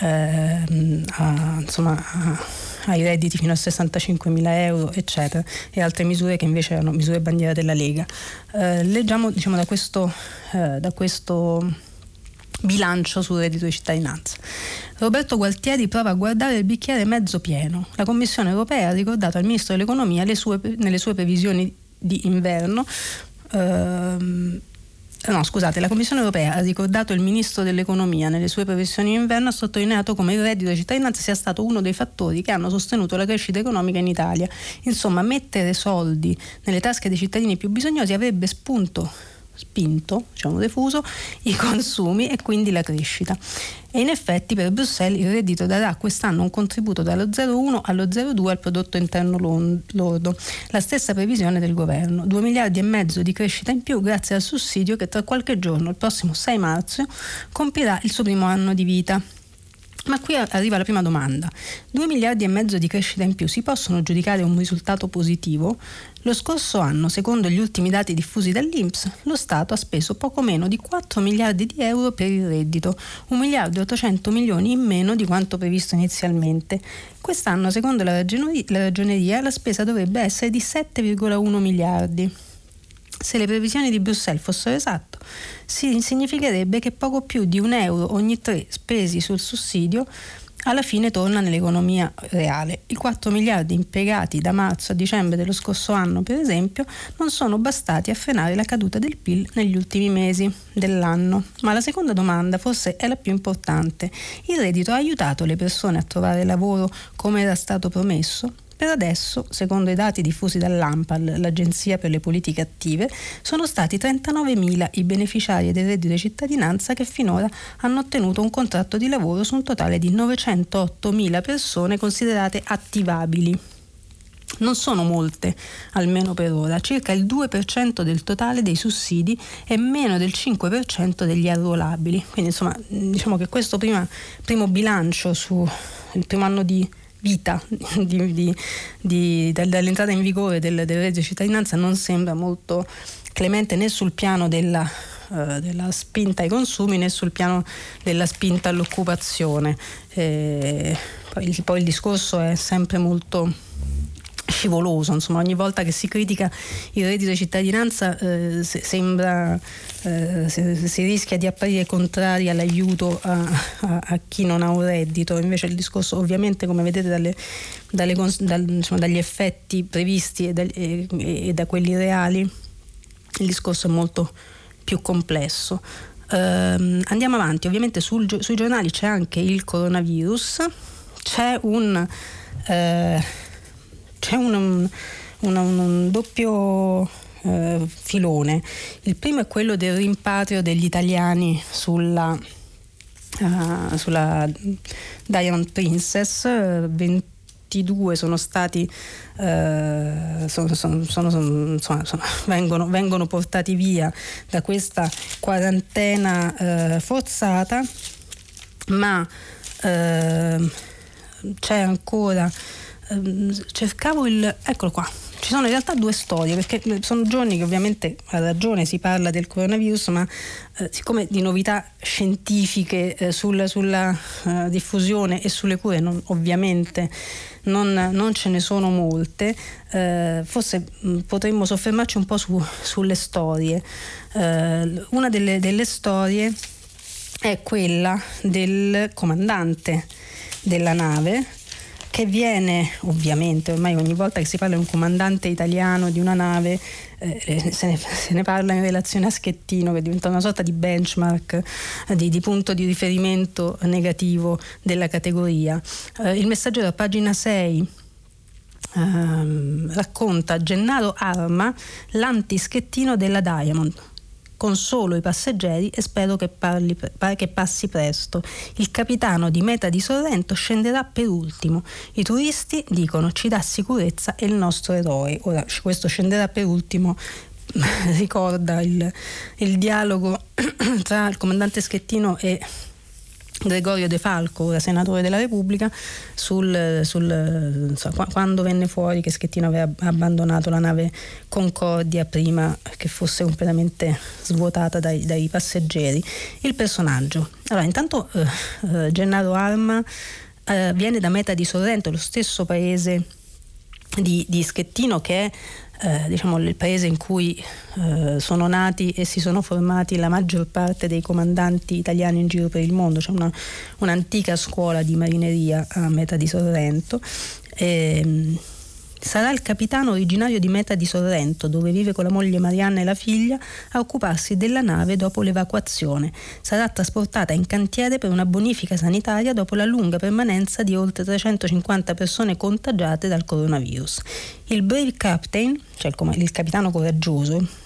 ehm, a, insomma, a, ai redditi fino a 65 mila euro, eccetera, e altre misure che invece erano misure bandiera della Lega. Eh, leggiamo diciamo, da questo, eh, da questo bilancio sul reddito di cittadinanza. Roberto Gualtieri prova a guardare il bicchiere mezzo pieno. La Commissione europea ha ricordato al Ministro dell'Economia sue, nelle sue previsioni di inverno ehm, no, scusate, la Commissione europea ha ricordato il ministro dell'economia nelle sue previsioni in inverno, ha sottolineato come il reddito di cittadinanza sia stato uno dei fattori che hanno sostenuto la crescita economica in Italia. Insomma, mettere soldi nelle tasche dei cittadini più bisognosi avrebbe spunto spinto, diciamo defuso, i consumi e quindi la crescita. E in effetti per Bruxelles il reddito darà quest'anno un contributo dallo 0,1 allo 0,2 al prodotto interno lordo, la stessa previsione del governo, 2 miliardi e mezzo di crescita in più grazie al sussidio che tra qualche giorno, il prossimo 6 marzo, compirà il suo primo anno di vita. Ma qui arriva la prima domanda. 2 miliardi e mezzo di crescita in più si possono giudicare un risultato positivo? Lo scorso anno, secondo gli ultimi dati diffusi dall'Inps, lo Stato ha speso poco meno di 4 miliardi di euro per il reddito, 1 miliardo e 800 milioni in meno di quanto previsto inizialmente. Quest'anno, secondo la ragioneria, la spesa dovrebbe essere di 7,1 miliardi. Se le previsioni di Bruxelles fossero esatte, significherebbe che poco più di un euro ogni tre spesi sul sussidio alla fine torna nell'economia reale. I 4 miliardi impiegati da marzo a dicembre dello scorso anno, per esempio, non sono bastati a frenare la caduta del PIL negli ultimi mesi dell'anno. Ma la seconda domanda forse è la più importante. Il reddito ha aiutato le persone a trovare lavoro come era stato promesso? Per adesso, secondo i dati diffusi dall'AMPAL, l'Agenzia per le Politiche Attive, sono stati 39.000 i beneficiari del reddito di cittadinanza che finora hanno ottenuto un contratto di lavoro su un totale di 908.000 persone considerate attivabili. Non sono molte, almeno per ora, circa il 2% del totale dei sussidi e meno del 5% degli arruolabili. Quindi insomma diciamo che questo prima, primo bilancio sul primo anno di vita di, di, di, dall'entrata in vigore del, del reddito di cittadinanza non sembra molto clemente né sul piano della, uh, della spinta ai consumi né sul piano della spinta all'occupazione. Eh, poi, poi il discorso è sempre molto scivoloso, insomma ogni volta che si critica il reddito di cittadinanza eh, se, sembra, eh, se, si rischia di apparire contrari all'aiuto a, a, a, chi non ha un reddito, invece il discorso ovviamente come vedete dalle, dalle, dal, insomma, dagli effetti previsti e, da, e, e da quelli reali, il discorso è molto più complesso. Uh, andiamo avanti, ovviamente sul, sui giornali c'è anche il coronavirus, c'è un... Uh, c'è un, un, un, doppio eh, filone. Il primo è quello del rimpatrio degli italiani sulla, uh, sulla Diamond Princess. 22 sono stati uh, sono, sono, sono, vengono, vengono, portati via da questa quarantena uh, forzata ma c'è ancora Ehm, cercavo il... eccolo qua. Ci sono in realtà due storie, perché sono giorni che ovviamente a ragione si parla del coronavirus, ma eh, siccome di novità scientifiche eh, sul, sulla uh, diffusione e sulle cure non, ovviamente non, non, ce ne sono molte, eh, forse mh, potremmo soffermarci un po' su, sulle storie. Eh, una delle, delle storie è quella del comandante della nave che viene ovviamente ormai ogni volta che si parla di un comandante italiano di una nave eh, eh, se, ne, se, ne, parla in relazione a Schettino che diventa una sorta di benchmark eh, di, di, punto di riferimento negativo della categoria. Eh, il messaggio da pagina 6 ehm, racconta Gennaro Arma l'antischettino della Diamond consolo i passeggeri e spero che, parli, che, passi presto. Il capitano di meta di Sorrento scenderà per ultimo. I turisti dicono ci dà sicurezza e il nostro eroe. Ora, questo scenderà per ultimo ricorda il, il dialogo tra il comandante Schettino e Gregorio De Falco, ora senatore della Repubblica, sul, sul, so, quando venne fuori che Schettino aveva abbandonato la nave Concordia prima che fosse completamente svuotata dai, dai passeggeri. Il personaggio. Allora, intanto eh, eh, Gennaro Arma eh, viene da Meta di Sorrento, lo stesso paese di, di Schettino che è eh, diciamo, il paese in cui eh, sono nati e si sono formati la maggior parte dei comandanti italiani in giro per il mondo, c'è una, un'antica scuola di marineria a metà di Sorrento. E, ehm, Sarà il capitano originario di Meta di Sorrento, dove vive con la moglie Marianna e la figlia, a occuparsi della nave dopo l'evacuazione. Sarà trasportata in cantiere per una bonifica sanitaria dopo la lunga permanenza di oltre 350 persone contagiate dal coronavirus. Il Brave Captain, cioè il, capitano coraggioso,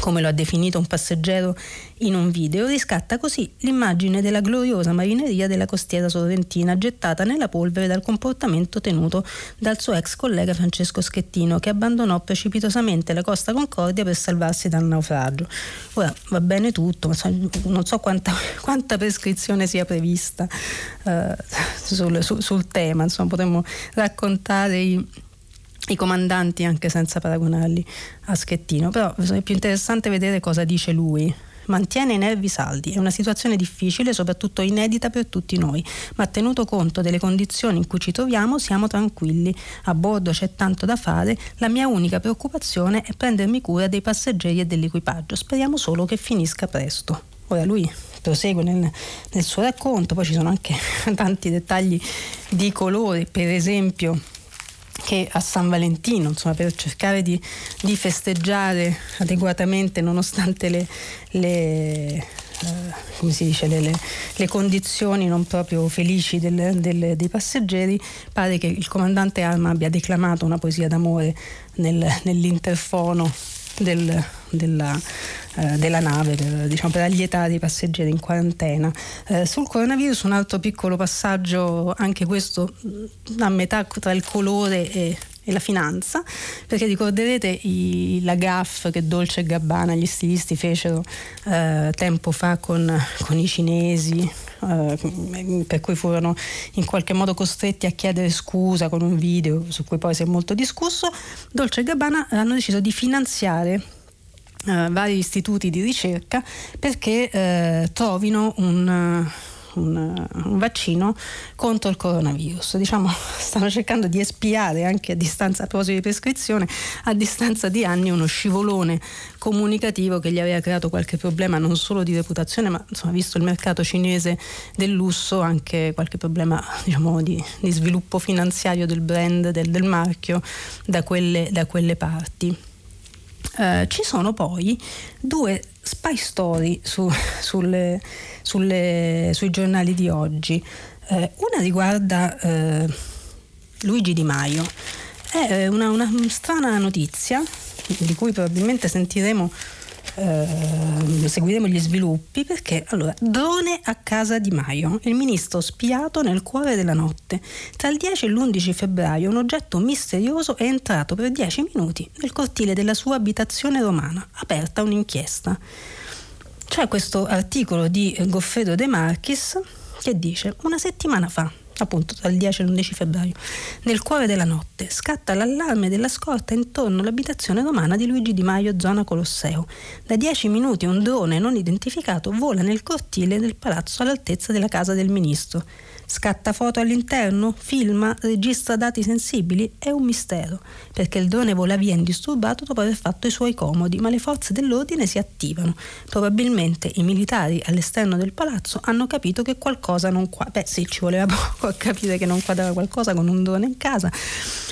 come lo ha definito un passeggero in un video, riscatta così l'immagine della gloriosa marineria della costiera sorrentina gettata nella polvere dal comportamento tenuto dal suo ex collega Francesco Schettino che abbandonò precipitosamente la Costa Concordia per salvarsi dal naufragio. Ora va bene tutto, ma non so quanta, quanta prescrizione sia prevista eh, sul, sul, sul, tema, insomma potremmo raccontare i i comandanti anche senza paragonarli a Schettino, però è più interessante vedere cosa dice lui. Mantiene i nervi saldi, è una situazione difficile, soprattutto inedita per tutti noi, ma tenuto conto delle condizioni in cui ci troviamo siamo tranquilli. A bordo c'è tanto da fare, la mia unica preoccupazione è prendermi cura dei passeggeri e dell'equipaggio. Speriamo solo che finisca presto. Ora lui prosegue nel, nel suo racconto, poi ci sono anche tanti dettagli di colore, per esempio che a San Valentino, insomma, per cercare di, di festeggiare adeguatamente nonostante le, le eh, dice, le, le, condizioni non proprio felici del, del, dei passeggeri, pare che il comandante Arma abbia declamato una poesia d'amore nel, nell'interfono del, della, eh, della, nave per, diciamo, per, allietare i passeggeri in quarantena. Eh, sul coronavirus un altro piccolo passaggio, anche questo mm, a metà tra il colore e, e la finanza, perché ricorderete i, la gaff che Dolce e Gabbana, gli stilisti, fecero eh, tempo fa con, con i cinesi, eh, per cui furono in qualche modo costretti a chiedere scusa con un video su cui poi si è molto discusso. Dolce e Gabbana hanno deciso di finanziare Uh, vari istituti di ricerca perché uh, trovino un, un, un, vaccino contro il coronavirus. Diciamo, stanno cercando di espiare anche a distanza, a proposito di prescrizione, a distanza di anni uno scivolone comunicativo che gli aveva creato qualche problema non solo di reputazione, ma insomma, visto il mercato cinese del lusso, anche qualche problema diciamo, di, di, sviluppo finanziario del brand, del, del marchio da quelle, da quelle parti. Uh, ci sono poi due spy story su, sulle, sulle, sui giornali di oggi. Eh, una riguarda eh, Luigi Di Maio. È eh, una, una, strana notizia di cui probabilmente sentiremo eh, seguiremo gli sviluppi perché allora drone a casa di Maio il ministro spiato nel cuore della notte tra il 10 e l'11 febbraio un oggetto misterioso è entrato per 10 minuti nel cortile della sua abitazione romana aperta un'inchiesta c'è questo articolo di Goffredo De Marchis che dice una settimana fa appunto il 10 e l'11 febbraio. Nel cuore della notte scatta l'allarme della scorta intorno all'abitazione romana di Luigi Di Maio, zona Colosseo. Da 10 minuti un drone non identificato vola nel cortile del palazzo all'altezza della casa del ministro. Scatta foto all'interno, filma, registra dati sensibili? È un mistero, perché il drone vola via indisturbato dopo aver fatto i suoi comodi, ma le forze dell'ordine si attivano. Probabilmente i militari all'esterno del palazzo hanno capito che qualcosa non quadra. Beh sì, ci voleva poco a capire che non quadrava qualcosa con un drone in casa.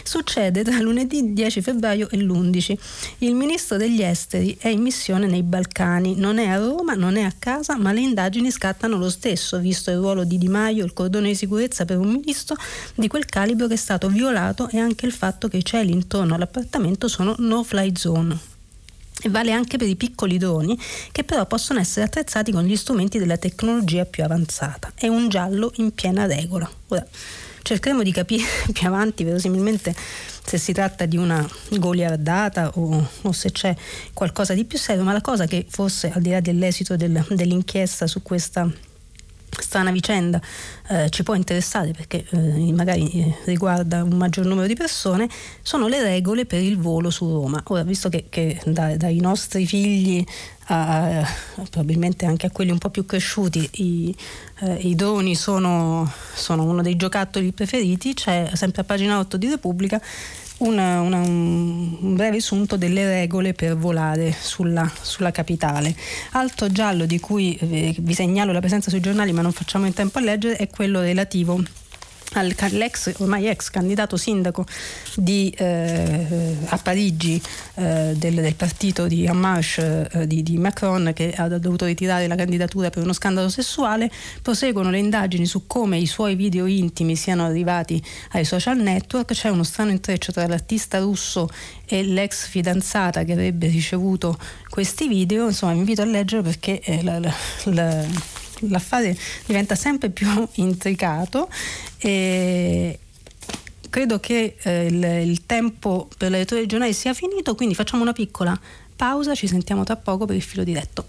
Succede tra lunedì 10 febbraio e l'11. Il ministro degli esteri è in missione nei Balcani, non è a Roma, non è a casa, ma le indagini scattano lo stesso, visto il ruolo di Di Maio, il cordone di sicurezza per un ministro di quel calibro che è stato violato e anche il fatto che i cieli intorno all'appartamento sono no fly zone. E vale anche per i piccoli droni che però possono essere attrezzati con gli strumenti della tecnologia più avanzata. È un giallo in piena regola. Ora, cercheremo di capire più avanti verosimilmente se si tratta di una goliardata o, o, se c'è qualcosa di più serio, ma la cosa che forse al di là dell'esito del, dell'inchiesta su questa strana vicenda eh, ci può interessare perché eh, magari eh, riguarda un maggior numero di persone, sono le regole per il volo su Roma. Ora, visto che, che da, dai nostri figli a, a, probabilmente anche a quelli un po' più cresciuti i, eh, i droni sono, sono uno dei giocattoli preferiti, c'è sempre a pagina 8 di Repubblica una, una, un breve assunto delle regole per volare sulla, sulla capitale. Altro giallo di cui eh, vi segnalo la presenza sui giornali ma non facciamo in tempo a leggere è quello relativo all'ex, ormai ex candidato sindaco di, eh, a Parigi eh, del, del, partito di Marche eh, di, di, Macron che ha dovuto ritirare la candidatura per uno scandalo sessuale, proseguono le indagini su come i suoi video intimi siano arrivati ai social network, c'è uno strano intreccio tra l'artista russo e l'ex fidanzata che avrebbe ricevuto questi video, insomma vi invito a leggere perché la, la, la l'affare diventa sempre più intricato e credo che eh, il, il, tempo per la lettura dei giornali sia finito, quindi facciamo una piccola pausa, ci sentiamo tra poco per il filo diretto.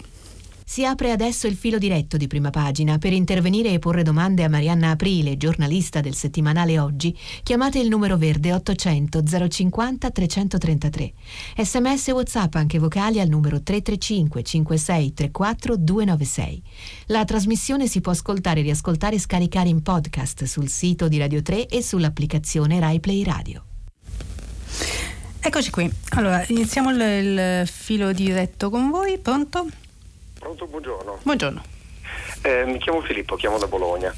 Si apre adesso il filo diretto di prima pagina. Per intervenire e porre domande a Marianna Aprile, giornalista del settimanale Oggi, chiamate il numero verde 800 050 333. Sms e WhatsApp anche vocali al numero 335 56 34 296. La trasmissione si può ascoltare, riascoltare e scaricare in podcast sul sito di Radio 3 e sull'applicazione RaiPlay Radio. Eccoci qui. Allora, iniziamo il, il filo diretto con voi. Pronto? Pronto, buongiorno. Buongiorno. Eh, mi chiamo Filippo, chiamo da Bologna.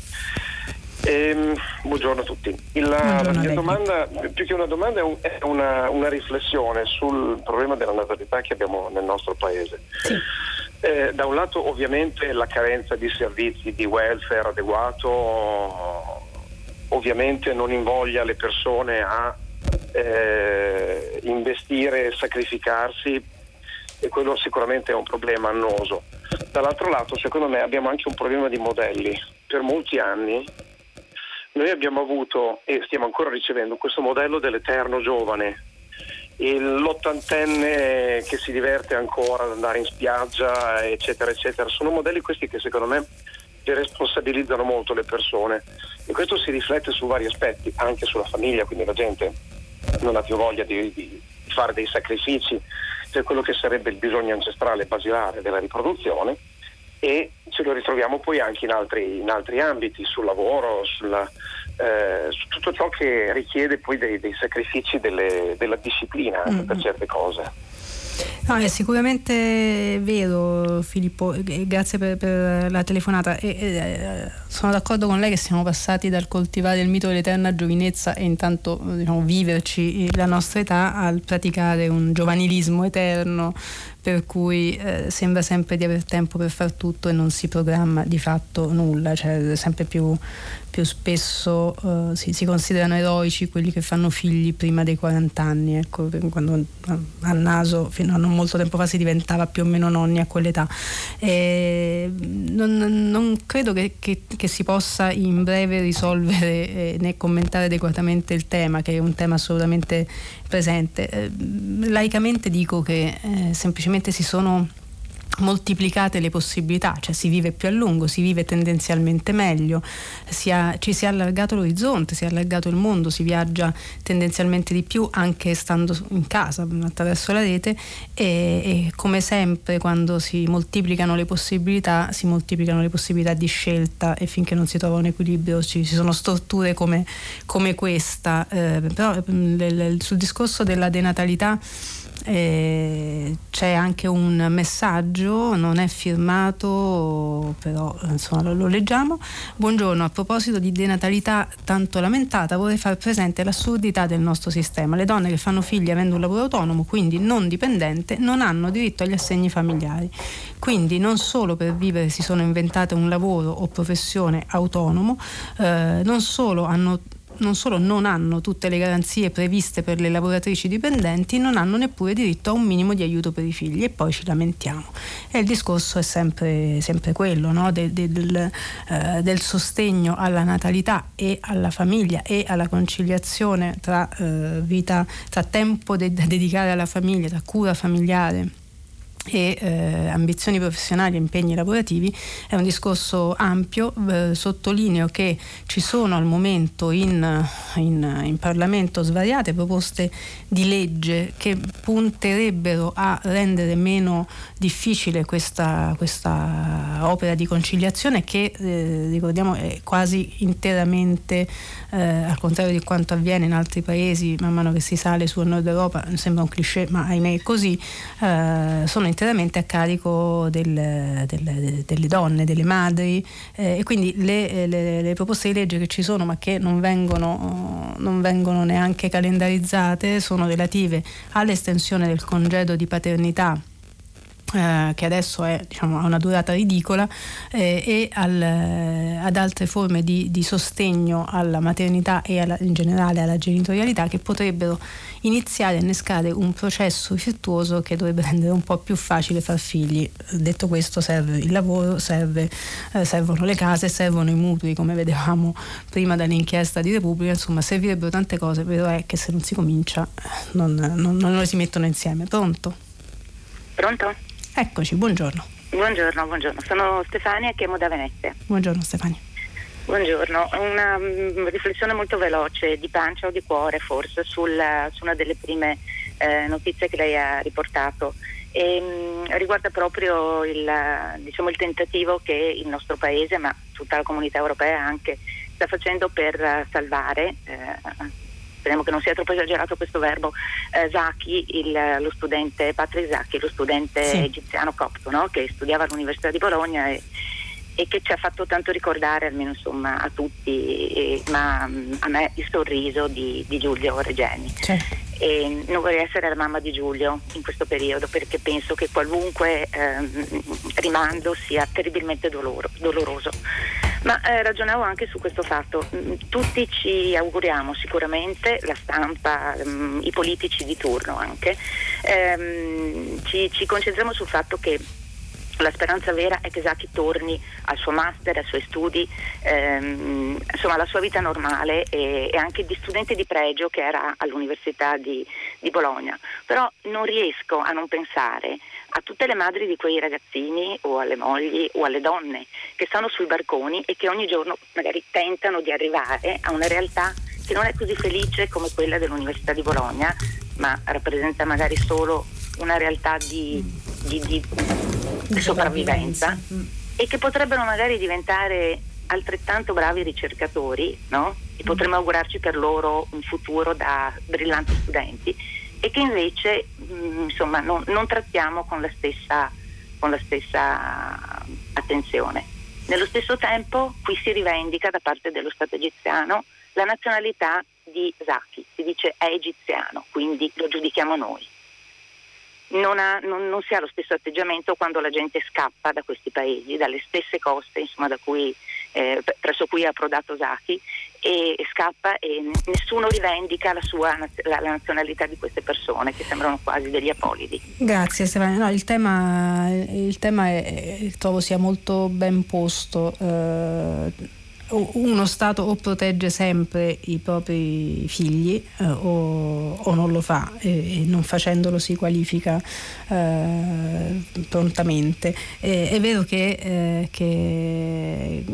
Eh, buongiorno a tutti. Il, buongiorno la mia domanda, più che una domanda, è una, una, riflessione sul problema della natalità che abbiamo nel nostro paese. Sì. Eh, da un lato ovviamente la carenza di servizi di welfare adeguato ovviamente non invoglia le persone a eh, investire e sacrificarsi e quello sicuramente è un problema annoso. Dall'altro lato, secondo me, abbiamo anche un problema di modelli. Per molti anni noi abbiamo avuto e stiamo ancora ricevendo questo modello dell'eterno giovane, l'ottantenne che si diverte ancora ad andare in spiaggia, eccetera, eccetera. Sono modelli questi che secondo me responsabilizzano molto le persone e questo si riflette su vari aspetti, anche sulla famiglia, quindi la gente non ha più voglia di, di fare dei sacrifici per quello che sarebbe il bisogno ancestrale basilare della riproduzione e ce lo ritroviamo poi anche in altri, in altri ambiti, sul lavoro, sulla, eh, su tutto ciò che richiede poi dei, dei sacrifici delle, della disciplina mm-hmm. per certe cose. No, è sicuramente vero Filippo, grazie per, per la telefonata. E, e, sono d'accordo con lei che siamo passati dal coltivare il mito dell'eterna giovinezza e intanto diciamo, viverci la nostra età al praticare un giovanilismo eterno per cui eh, sembra sempre di aver tempo per far tutto e non si programma di fatto nulla, cioè sempre più, più spesso eh, si, si, considerano eroici quelli che fanno figli prima dei 40 anni, ecco, quando a naso fino a non molto tempo fa si diventava più o meno nonni a quell'età. Non, non, credo che, che, che, si possa in breve risolvere eh, né commentare adeguatamente il tema, che è un tema assolutamente presente. Eh, laicamente dico che eh, semplicemente si sono moltiplicate le possibilità, cioè si vive più a lungo, si vive tendenzialmente meglio, si ha, ci si è allargato l'orizzonte, si è allargato il mondo, si viaggia tendenzialmente di più anche stando in casa attraverso la rete e, e come sempre quando si moltiplicano le possibilità si moltiplicano le possibilità di scelta e finché non si trova un equilibrio ci, ci sono storture come, come questa, eh, però l, l, sul discorso della denatalità eh, c'è anche un messaggio, non è firmato, però insomma lo, lo, leggiamo. Buongiorno, a proposito di denatalità tanto lamentata, vorrei far presente l'assurdità del nostro sistema. Le donne che fanno figli avendo un lavoro autonomo, quindi non dipendente, non hanno diritto agli assegni familiari. Quindi non solo per vivere si sono inventate un lavoro o professione autonomo, eh, non solo hanno non solo non hanno tutte le garanzie previste per le lavoratrici dipendenti, non hanno neppure diritto a un minimo di aiuto per i figli e poi ci lamentiamo. E il discorso è sempre, sempre quello no? del, del, eh, del, sostegno alla natalità e alla famiglia e alla conciliazione tra, eh, vita, tra tempo de- da dedicare alla famiglia, tra cura familiare e eh, ambizioni professionali e impegni lavorativi è un discorso ampio, eh, sottolineo che ci sono al momento in, in, in, Parlamento svariate proposte di legge che punterebbero a rendere meno difficile questa, questa opera di conciliazione che eh, ricordiamo è quasi interamente eh, al contrario di quanto avviene in altri paesi man mano che si sale sul nord Europa sembra un cliché ma ahimè è così eh, sono interamente a carico del, del, delle donne delle madri eh, e quindi le, le, le, proposte di legge che ci sono ma che non vengono, non vengono neanche calendarizzate sono relative all'estensione del congedo di paternità eh, che adesso diciamo, ha una durata ridicola, eh, e al, eh, ad altre forme di, di, sostegno alla maternità e alla, in generale alla genitorialità che potrebbero iniziare a innescare un processo virtuoso che dovrebbe rendere un po' più facile far figli. Detto questo serve il lavoro, serve, eh, servono le case, servono i mutui come vedevamo prima dall'inchiesta di Repubblica, insomma servirebbero tante cose, però è che se non si comincia non, non, non le si mettono insieme. Pronto? Pronto? Eccoci, buongiorno. Buongiorno, buongiorno. Sono Stefania e chiamo da Venezia. Buongiorno Stefania. Buongiorno, una um, riflessione molto veloce, di pancia o di cuore forse, sul, su una delle prime eh, notizie che lei ha riportato. E, um, riguarda proprio il, diciamo, il, tentativo che il nostro paese, ma tutta la comunità europea anche, sta facendo per salvare eh, speriamo che non sia troppo esagerato questo verbo, eh, Zaki, il, lo studente, Patrick Zaki, lo studente sì. egiziano copto, no? che studiava all'Università di Bologna e, e, che ci ha fatto tanto ricordare, almeno insomma a tutti, e, ma mm, a me il sorriso di, di Giulio Regeni. Certo. E non vorrei essere la mamma di Giulio in questo periodo perché penso che qualunque ehm, rimando sia terribilmente doloro, doloroso. Ma eh, ragionavo anche su questo fatto. Mm, tutti ci auguriamo sicuramente, la stampa, um, i politici di turno anche, ehm, ci, ci concentriamo sul fatto che la speranza vera è che Sacchi torni al suo master, ai suoi studi, ehm, insomma alla sua vita normale e, e, anche di studente di pregio che era all'Università di, di, Bologna. Però non riesco a non pensare a tutte le madri di quei ragazzini o alle mogli o alle donne che stanno sui barconi e che ogni giorno magari tentano di arrivare a una realtà che non è così felice come quella dell'Università di Bologna, ma rappresenta magari solo una realtà di, di, di, di sopravvivenza e che potrebbero magari diventare altrettanto bravi ricercatori, no? E potremmo augurarci per loro un futuro da brillanti studenti e che invece mm, insomma, non, non, trattiamo con la, stessa, con la stessa attenzione. Nello stesso tempo qui si rivendica da parte dello Stato egiziano la nazionalità di Zaki, si dice è egiziano, quindi lo giudichiamo noi. Non, ha, non, non, si ha lo stesso atteggiamento quando la gente scappa da questi paesi, dalle stesse coste insomma, cui, eh, presso cui ha approdato Zaki e, scappa e nessuno rivendica la, sua, la, la, nazionalità di queste persone che sembrano quasi degli apolidi. Grazie Stefano, no, il tema, il tema è, trovo sia molto ben posto. Eh, uno Stato o protegge sempre i propri figli eh, o, o, non lo fa e, e, non facendolo si qualifica eh, prontamente. E, è vero che, eh, che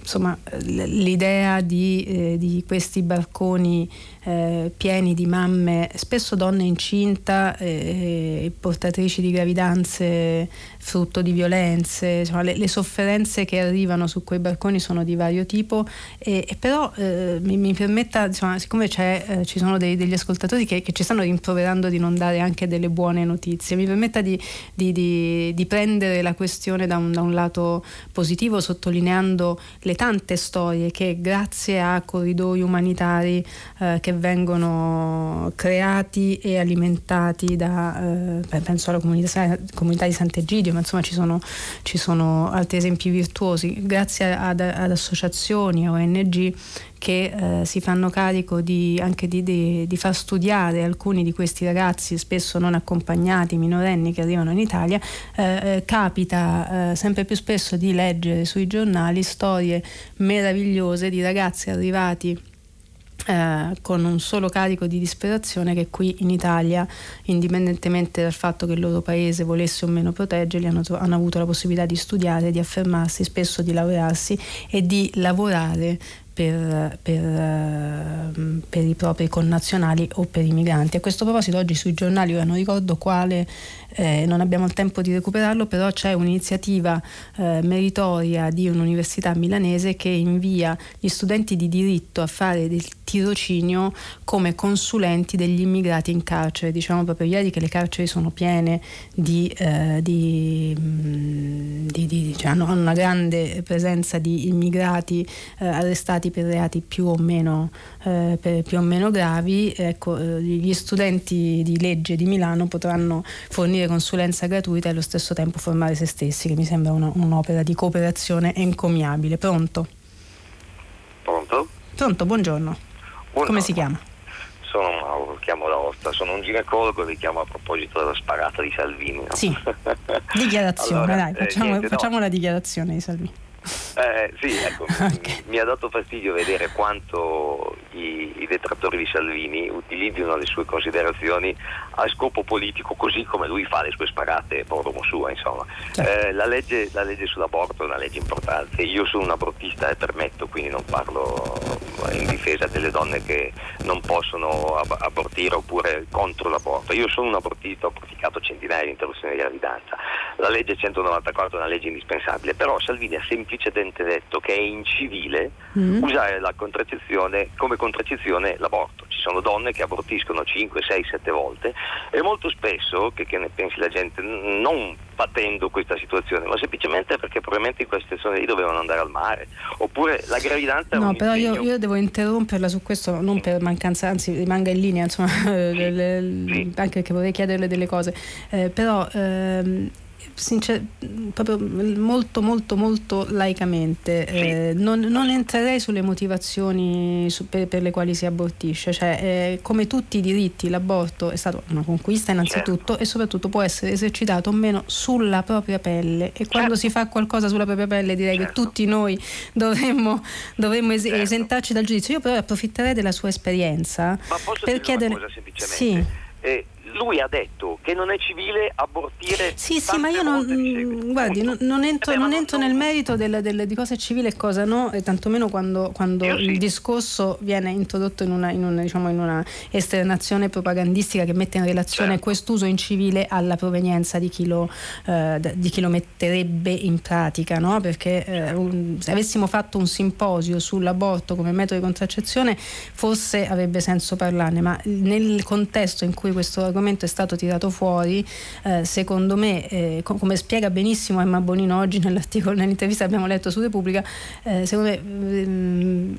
insomma, l'idea di, eh, di questi barconi eh, pieni di mamme, spesso donne incinta e portatrici di gravidanze frutto di violenze, insomma, le, le, sofferenze che arrivano su quei barconi sono di vario tipo. E, e però eh, mi, mi, permetta, insomma, siccome eh, ci sono dei, degli ascoltatori che, che, ci stanno rimproverando di non dare anche delle buone notizie, mi permetta di, di, di, di prendere la questione da un, da un lato positivo sottolineando le tante storie che grazie a corridoi umanitari eh, che vengono creati e alimentati da, eh, penso alla comunità, comunità, di Sant'Egidio, ma insomma ci sono, ci sono altri esempi virtuosi, grazie ad, ad associazioni, ONG che eh, si fanno carico di, anche di, di, di, far studiare alcuni di questi ragazzi, spesso non accompagnati, minorenni che arrivano in Italia, eh, eh capita eh, sempre più spesso di leggere sui giornali storie meravigliose di ragazzi arrivati eh, con un solo carico di disperazione che qui in Italia, indipendentemente dal fatto che il loro paese volesse o meno proteggerli, hanno, hanno avuto la possibilità di studiare, di affermarsi, spesso di laurearsi e di lavorare per, per, per i propri connazionali o per i migranti. A questo proposito oggi sui giornali, ora non ricordo quale eh, non abbiamo il tempo di recuperarlo, però c'è un'iniziativa eh, meritoria di un'università milanese che invia gli studenti di diritto a fare del tirocinio come consulenti degli immigrati in carcere. Diciamo proprio ieri che le carceri sono piene di, eh, di, mm, di, di cioè hanno una grande presenza di immigrati eh, arrestati per reati più o meno, eh, più o meno gravi. Ecco, eh, gli studenti di legge di Milano potranno fornire offrire consulenza gratuita e allo stesso tempo formare se stessi, che mi sembra una, un'opera di cooperazione encomiabile. Pronto? Pronto? Pronto, buongiorno. buongiorno. Come si chiama? Sono Mauro, chiamo da Osta, sono un ginecologo e vi chiamo a proposito della sparata di Salvini. No? Sì, dichiarazione, allora, dai, facciamo, eh, niente, facciamo no. la dichiarazione di Salvini. Eh, sì, ecco, okay. mi, ha dato fastidio vedere quanto i, i, detrattori di Salvini utilizzino le sue considerazioni a scopo politico, così come lui fa le sue sparate prodomo sua, insomma. Certo. Eh, la, legge, la, legge, sull'aborto è una legge importante. Io sono un abortista e permetto, quindi non parlo in difesa delle donne che non possono ab- abortire oppure contro l'aborto. Io sono un abortista, ho praticato centinaia di interruzioni di gravidanza. La legge 194 è una legge indispensabile, però Salvini ha semplicemente detto che è incivile mm. usare la contraccezione come contraccezione l'aborto. Ci sono donne che abortiscono 5, 6, 7 volte e molto spesso, che, che ne pensi la gente, non patendo questa situazione, ma semplicemente perché probabilmente in queste zone lì dovevano andare al mare. Oppure la gravidanza... No, però io, io, devo interromperla su questo, non per mancanza, anzi rimanga in linea, insomma, sì, le, le, sì. anche perché vorrei chiederle delle cose. Eh, però ehm, sincer- proprio molto molto molto laicamente eh, non, non, entrerei sulle motivazioni su, per, per, le quali si abortisce cioè eh, come tutti i diritti l'aborto è stata una conquista innanzitutto certo. e soprattutto può essere esercitato o meno sulla propria pelle e quando certo. si fa qualcosa sulla propria pelle direi certo. che tutti noi dovremmo, dovremmo es- certo. esentarci dal giudizio io però approfitterei della sua esperienza Ma posso per chiedere una cosa semplicemente sì. Eh, lui ha detto che non è civile abortire. Sì, sì, ma io non, mm, guardi, non, non, entro, eh beh, non entro nel merito del, del, di cosa è civile e cosa no, e tantomeno quando, quando il sì. discorso viene introdotto in una, in, una, diciamo, in una, esternazione propagandistica che mette in relazione certo. quest'uso incivile alla provenienza di chi lo, eh, di chi lo metterebbe in pratica, no? perché eh, un, se avessimo fatto un simposio sull'aborto come metodo di contraccezione forse avrebbe senso parlarne, ma nel contesto in cui questo argomento argomento è stato tirato fuori, eh, secondo me, eh, com- come spiega benissimo Emma Bonino oggi nell'articolo, nell'intervista che abbiamo letto su Repubblica, eh, secondo me ehm,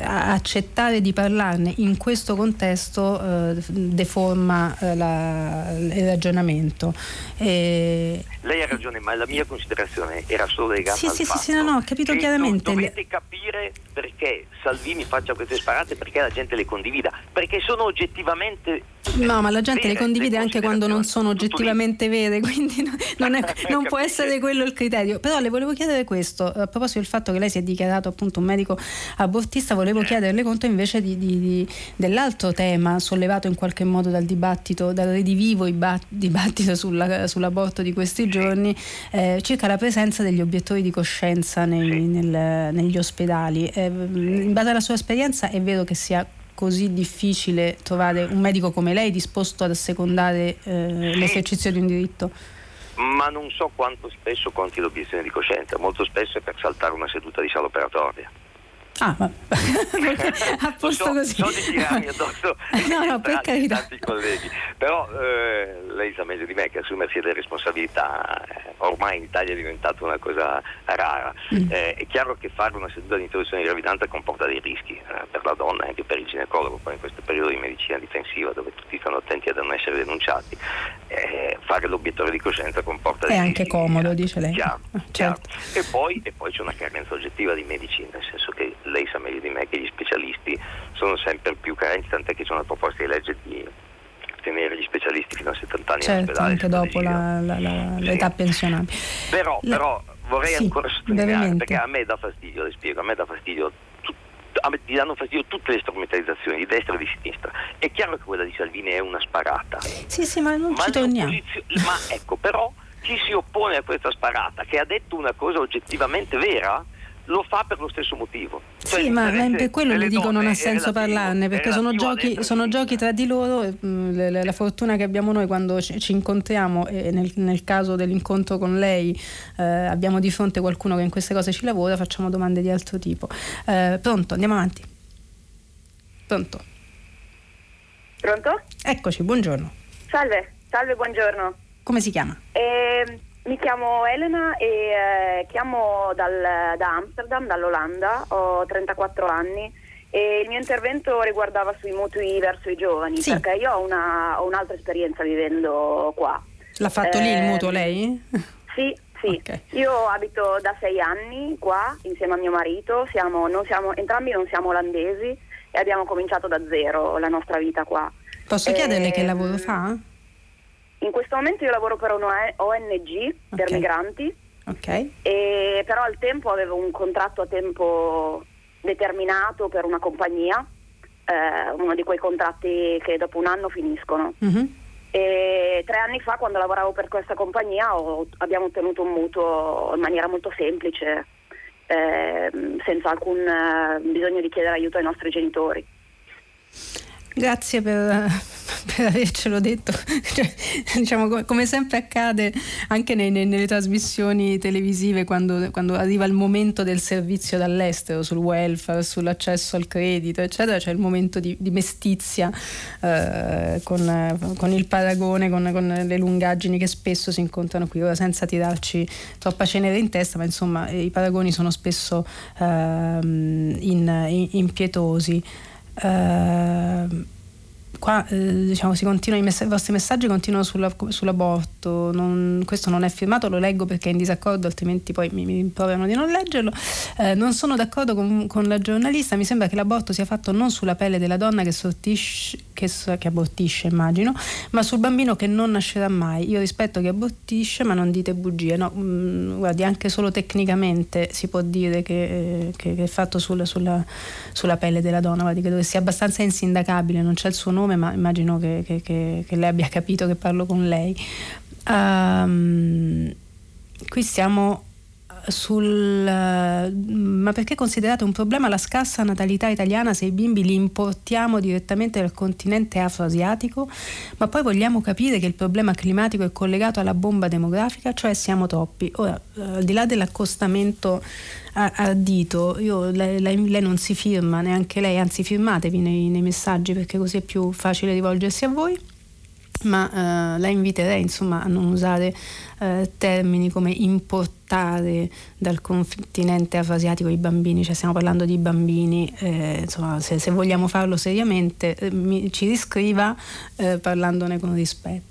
accettare di parlarne in questo contesto eh, deforma eh, la, il ragionamento. Lei ha ragione, ma la mia considerazione era solo legata sì, al sì, fatto sì, sì, no, no, ho capito chiaramente. Dovete capire perché Salvini faccia queste sparate, perché la gente le condivida, perché sono oggettivamente No, ma la gente le condivide anche quando non sono oggettivamente vere, quindi non, è, non può essere quello il criterio. Però le volevo chiedere questo, a proposito del fatto che lei si è dichiarato appunto un medico abortista, volevo chiederle conto invece di, di, di, dell'altro tema sollevato in qualche modo dal dibattito, dal redivivo dibattito sulla, sull'aborto di questi giorni, eh, circa la presenza degli obiettori di coscienza nei, nel, negli ospedali. Eh, in base alla sua esperienza è vero che sia così difficile trovare un medico come lei disposto ad assecondare eh, l'esercizio di un diritto? Ma non so quanto spesso conti l'obiezione di coscienza, molto spesso è per saltare una seduta di sala operatoria. Ah, ma a posto so, così. So di tirarmi addosso no, no, per carità. tanti colleghi, però eh, lei sa meglio di me che assumersi le responsabilità eh, ormai in Italia è diventata una cosa rara. Mm. Eh, è chiaro che fare una seduta di introduzione di gravidanza comporta dei rischi eh, per la donna e anche per il ginecologo, poi in questo periodo di medicina difensiva dove tutti stanno attenti a non essere denunciati, eh, fare l'obiettore di coscienza comporta dei rischi. È anche comodo, dice lei. Chiaro, certo. chiaro. E, poi, e poi c'è una carenza oggettiva di medicina, nel senso che lei sa meglio di me che gli specialisti sono sempre più carenti, tant'è che c'è una proposta di legge di tenere gli specialisti fino a 70 anni certo, in ospedale. anche dopo la, la, la, sì. l'età pensionabile. Però, però vorrei sì, ancora sottolineare, perché a me dà fastidio, le spiego, a me dà fastidio a me ti danno fastidio tutte le strumentalizzazioni di destra e di sinistra. È chiaro che quella di Salvini è una sparata. Sì, sì, ma non ma ci torniamo. Ma ecco, però chi si oppone a questa sparata, che ha detto una cosa oggettivamente vera, lo fa per lo stesso motivo. Cioè, sì, ma per quello le dico non ha senso parlarne, perché sono giochi, sono giochi, tra di loro, mm, la fortuna che abbiamo noi quando ci incontriamo e nel, nel caso dell'incontro con lei eh, abbiamo di fronte qualcuno che in queste cose ci lavora, facciamo domande di altro tipo. Eh, pronto, andiamo avanti. Pronto? Pronto? Eccoci, buongiorno. Salve, salve, buongiorno. Come si chiama? Eh, mi chiamo Elena e eh, chiamo dal, da Amsterdam, dall'Olanda, ho 34 anni e il mio intervento riguardava sui mutui verso i giovani sì. perché io ho, una, ho, un'altra esperienza vivendo qua. L'ha fatto eh, lì il mutuo lei? Sì, sì. Okay. Io abito da sei anni qua insieme a mio marito, siamo, non siamo, entrambi non siamo olandesi e abbiamo cominciato da zero la nostra vita qua. Posso chiederle che lavoro fa? In questo momento io lavoro per una ONG per okay. migranti, okay. E, però al tempo avevo un contratto a tempo determinato per una compagnia, eh, uno di quei contratti che dopo un anno finiscono. Mm-hmm. E tre anni fa, quando lavoravo per questa compagnia, ho, abbiamo ottenuto un mutuo in maniera molto semplice, eh, senza alcun eh, bisogno di chiedere aiuto ai nostri genitori. Grazie per, per avercelo detto. Cioè, diciamo, come sempre accade anche nei, nei, nelle trasmissioni televisive quando, quando, arriva il momento del servizio dall'estero, sul welfare, sull'accesso al credito, eccetera, c'è il momento di, di mestizia eh, con, con, il paragone, con, con, le lungaggini che spesso si incontrano qui, ora senza tirarci troppa cenere in testa, ma insomma i paragoni sono spesso eh, in, in, impietosi. Uh, qua eh, diciamo, mess- i, vostri messaggi continuano sulla, sull'aborto, non, questo non è firmato, lo leggo perché è in disaccordo, altrimenti poi mi, mi rimproverano di non leggerlo. Eh, non sono d'accordo con, con, la giornalista, mi sembra che l'aborto sia fatto non sulla pelle della donna che, sortisce, che, che abortisce, immagino, ma sul bambino che non nascerà mai. Io rispetto chi abortisce, ma non dite bugie. No, mh, mm, guardi, anche solo tecnicamente si può dire che, che è fatto sulla, sulla, sulla, pelle della donna, guardi, che sia abbastanza insindacabile, non c'è il suo nome nome, ma immagino che, che, che, che lei abbia capito che parlo con lei. Um, qui siamo sul ma perché considerate un problema la scarsa natalità italiana se i bimbi li importiamo direttamente dal continente afroasiatico, ma poi vogliamo capire che il problema climatico è collegato alla bomba demografica, cioè siamo troppi. Ora, al di là dell'accostamento ardito, io, lei, lei, lei, non si firma, neanche lei, anzi firmatevi nei, nei messaggi perché così è più facile rivolgersi a voi ma eh, la inviterei insomma, a non usare eh, termini come importare dal continente afroasiatico i bambini, cioè stiamo parlando di bambini, eh, insomma, se, se, vogliamo farlo seriamente eh, mi, ci riscriva eh, parlandone con rispetto.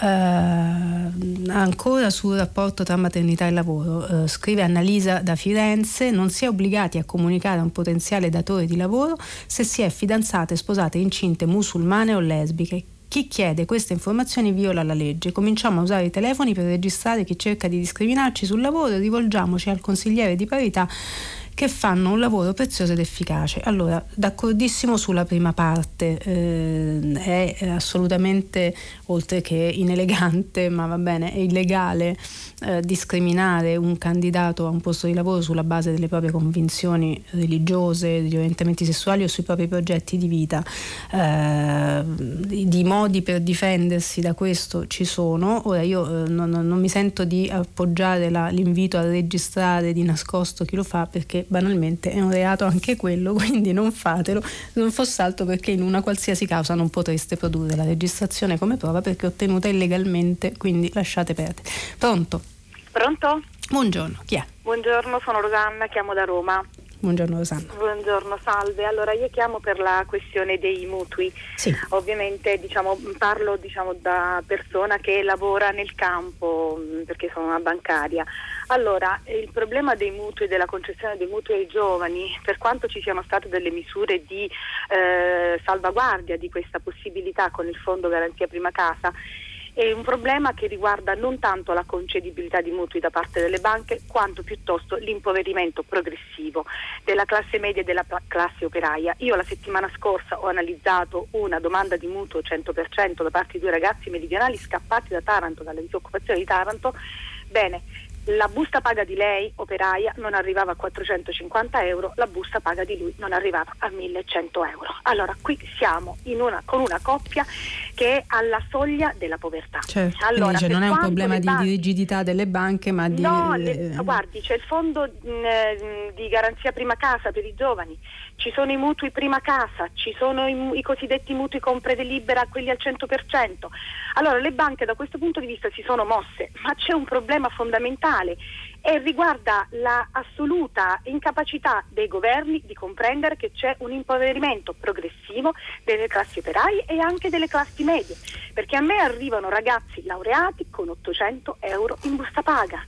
Uh, ancora sul rapporto tra maternità e lavoro, uh, scrive Annalisa da Firenze, non si è obbligati a comunicare a un potenziale datore di lavoro se si è fidanzate, sposate, incinte, musulmane o lesbiche chi chiede queste informazioni viola la legge. Cominciamo a usare i telefoni per registrare chi cerca di discriminarci sul lavoro rivolgiamoci al consigliere di parità che fanno un lavoro prezioso ed efficace. Allora, d'accordissimo sulla prima parte, eh, è assolutamente, oltre che inelegante, ma va bene, è illegale eh, discriminare un candidato a un posto di lavoro sulla base delle proprie convinzioni religiose, degli orientamenti sessuali o sui propri progetti di vita. Eh, di modi per difendersi da questo ci sono. Ora io eh, non, non, mi sento di appoggiare la, l'invito a registrare di nascosto chi lo fa perché banalmente è un reato anche quello, quindi non fatelo, non fosse altro perché in una qualsiasi causa non potreste produrre la registrazione come prova perché ottenuta illegalmente, quindi lasciate perdere. Pronto? Pronto? Buongiorno, chi è? Buongiorno, sono Rosanna, chiamo da Roma. Buongiorno Rosanna. Buongiorno, salve. Allora io chiamo per la questione dei mutui. Sì. Ovviamente diciamo, parlo diciamo, da persona che lavora nel campo perché sono una bancaria. Allora, il problema dei mutui, della concessione dei mutui ai giovani, per quanto ci siano state delle misure di eh, salvaguardia di questa possibilità con il Fondo Garanzia Prima Casa, è un problema che riguarda non tanto la concedibilità di mutui da parte delle banche quanto piuttosto l'impoverimento progressivo della classe media e della classe operaia. Io la settimana scorsa ho analizzato una domanda di mutuo 100% da parte di due ragazzi meridionali scappati da Taranto, dalla disoccupazione di Taranto. Bene, la busta paga di lei, operaia, non arrivava a 450 euro, la busta paga di lui non arrivava a 1100 euro. Allora qui siamo una, con una coppia che è alla soglia della povertà. Certo, allora, dice, non è un problema di, banche, di, rigidità delle banche, ma di... No, le, guardi, c'è il fondo mh, mm, di garanzia prima casa per i giovani, ci sono i mutui prima casa, ci sono i, i cosiddetti mutui compra ed libera, quelli al 100%. Allora le banche da questo punto di vista si sono mosse, ma c'è un problema fondamentale e riguarda l'assoluta incapacità dei governi di comprendere che c'è un impoverimento progressivo delle classi operaie e anche delle classi medie, perché a me arrivano ragazzi laureati con 800 euro in busta paga.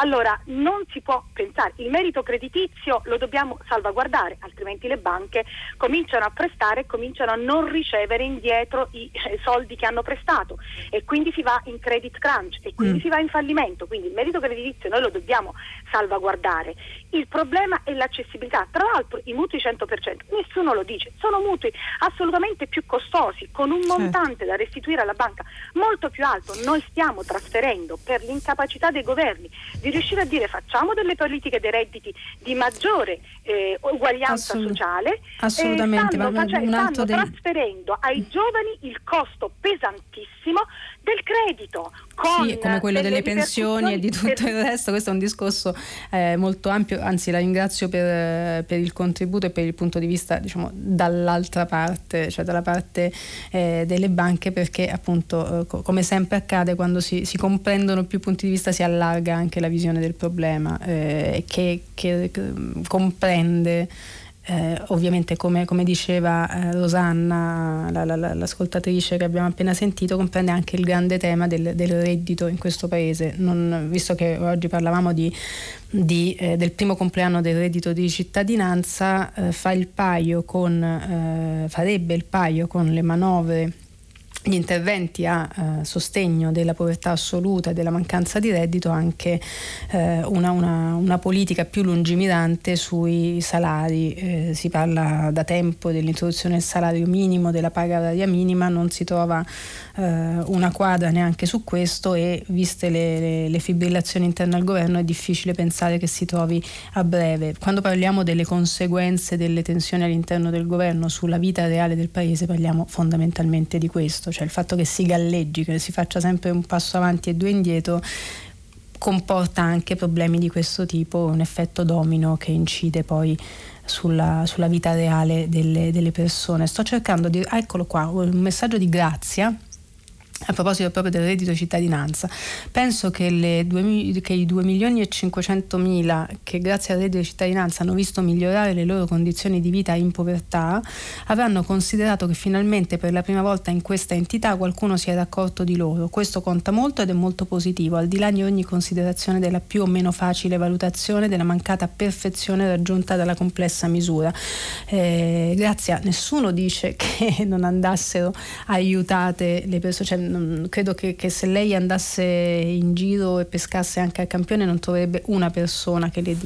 Allora non si può pensare, il merito creditizio lo dobbiamo salvaguardare, altrimenti le banche cominciano a prestare e cominciano a non ricevere indietro i eh, soldi che hanno prestato e quindi si va in credit crunch e quindi mm. si va in fallimento, quindi il merito creditizio noi lo dobbiamo salvaguardare. Il problema è l'accessibilità, tra l'altro i mutui 100%, nessuno lo dice, sono mutui assolutamente più costosi, con un certo. montante da restituire alla banca molto più alto, noi stiamo trasferendo per l'incapacità dei governi di riuscire a dire facciamo delle politiche dei redditi di maggiore eh, uguaglianza Assolut- sociale assolutamente eh, stanno, face- stanno trasferendo ai giovani il costo pesantissimo del credito sì, come quello delle pensioni e di tutto per... il resto questo è un discorso eh, molto ampio anzi la ringrazio per, per, il contributo e per il punto di vista diciamo dall'altra parte cioè dalla parte eh, delle banche perché appunto eh, come sempre accade quando si, si comprendono più punti di vista si allarga anche la visione del problema eh, che, che, che comprende eh, ovviamente come, come diceva eh, Rosanna, la, la, la, l'ascoltatrice che abbiamo appena sentito, comprende anche il grande tema del, del reddito in questo paese. Non, visto che oggi parlavamo di, di, eh, del primo compleanno del reddito di cittadinanza, eh, fa il paio con, eh, farebbe il paio con le manovre gli interventi a eh, sostegno della povertà assoluta e della mancanza di reddito anche eh, una, una, una, politica più lungimirante sui salari. Eh, si parla da tempo dell'introduzione del salario minimo, della paga oraria minima, non si trova eh, una quadra neanche su questo e viste le, le, le fibrillazioni interne al governo è difficile pensare che si trovi a breve. Quando parliamo delle conseguenze delle tensioni all'interno del governo sulla vita reale del paese parliamo fondamentalmente di questo cioè il fatto che si galleggi, che si faccia sempre un passo avanti e due indietro comporta anche problemi di questo tipo, un effetto domino che incide poi sulla, sulla vita reale delle, delle, persone. Sto cercando di... eccolo qua, un messaggio di grazia a proposito proprio del reddito di cittadinanza, penso che, due, che, i 2 milioni e 500 mila che grazie al reddito di cittadinanza hanno visto migliorare le loro condizioni di vita in povertà avranno considerato che finalmente per la prima volta in questa entità qualcuno si era accorto di loro. Questo conta molto ed è molto positivo, al di là di ogni considerazione della più o meno facile valutazione della mancata perfezione raggiunta dalla complessa misura. Eh, grazie a nessuno dice che non andassero aiutate le persone. Cioè, credo che, che, se lei andasse in giro e pescasse anche al campione non troverebbe una persona che le,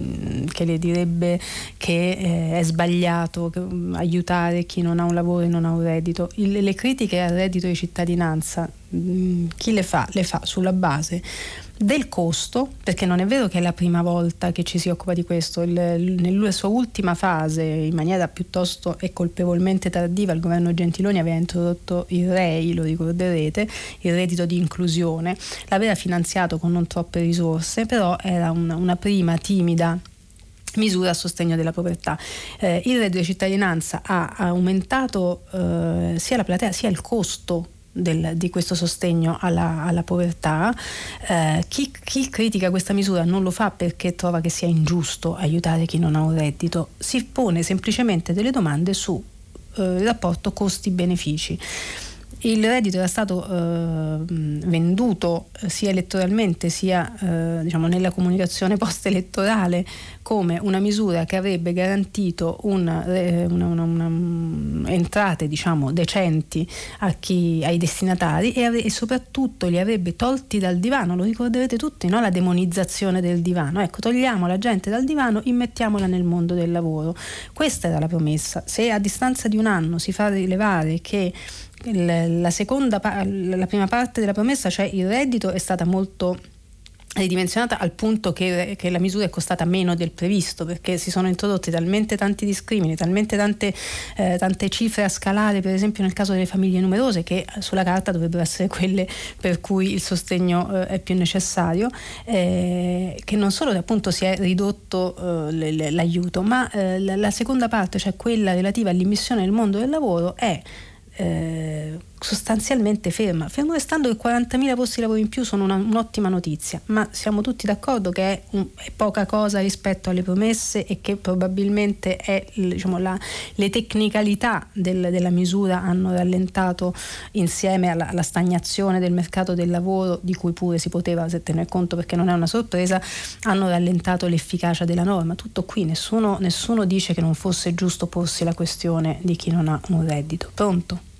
che le direbbe che eh, è sbagliato che, um, aiutare chi non ha un lavoro e non ha un reddito. Il, le critiche al reddito di cittadinanza, mh, mm, chi le fa? Le fa sulla base del costo, perché non è vero che è la prima volta che ci si occupa di questo, il, nella sua ultima fase, in maniera piuttosto e colpevolmente tardiva, il governo Gentiloni aveva introdotto il REI, lo ricorderete, il reddito di inclusione, l'aveva finanziato con non troppe risorse, però era una, una prima timida misura a sostegno della povertà. Eh, il reddito di cittadinanza ha aumentato eh, sia la platea sia il costo del, di questo sostegno alla, alla povertà. Eh, chi, chi, critica questa misura non lo fa perché trova che sia ingiusto aiutare chi non ha un reddito, si pone semplicemente delle domande sul eh, rapporto costi-benefici. Il reddito era stato eh, venduto eh, sia elettoralmente sia eh, diciamo, nella comunicazione post-elettorale come una misura che avrebbe garantito una, eh, una, una, mm, entrate diciamo, decenti chi, ai destinatari e, e, soprattutto li avrebbe tolti dal divano, lo ricorderete tutti, no? la demonizzazione del divano. Ecco, togliamo la gente dal divano, immettiamola nel mondo del lavoro. Questa era la promessa. Se a distanza di un anno si fa rilevare che la, seconda, la prima parte della promessa, cioè il reddito, è stata molto ridimensionata al punto che, che, la misura è costata meno del previsto perché si sono introdotti talmente tanti discrimini, talmente tante, eh, tante, cifre a scalare, per esempio nel caso delle famiglie numerose che sulla carta dovrebbero essere quelle per cui il sostegno eh, è più necessario, eh, che non solo appunto si è ridotto eh, l'aiuto, ma eh, la, la seconda parte, cioè quella relativa all'immissione nel mondo del lavoro, è eh, sostanzialmente ferma, fermo restando che 40.000 posti di lavoro in più sono una, un'ottima notizia, ma siamo tutti d'accordo che è, un, è, poca cosa rispetto alle promesse e che probabilmente è, diciamo, la, le tecnicalità del, della misura hanno rallentato insieme alla, alla, stagnazione del mercato del lavoro, di cui pure si poteva tenere conto perché non è una sorpresa, hanno rallentato l'efficacia della norma. Tutto qui, nessuno, nessuno dice che non fosse giusto porsi la questione di chi non ha un reddito. Pronto?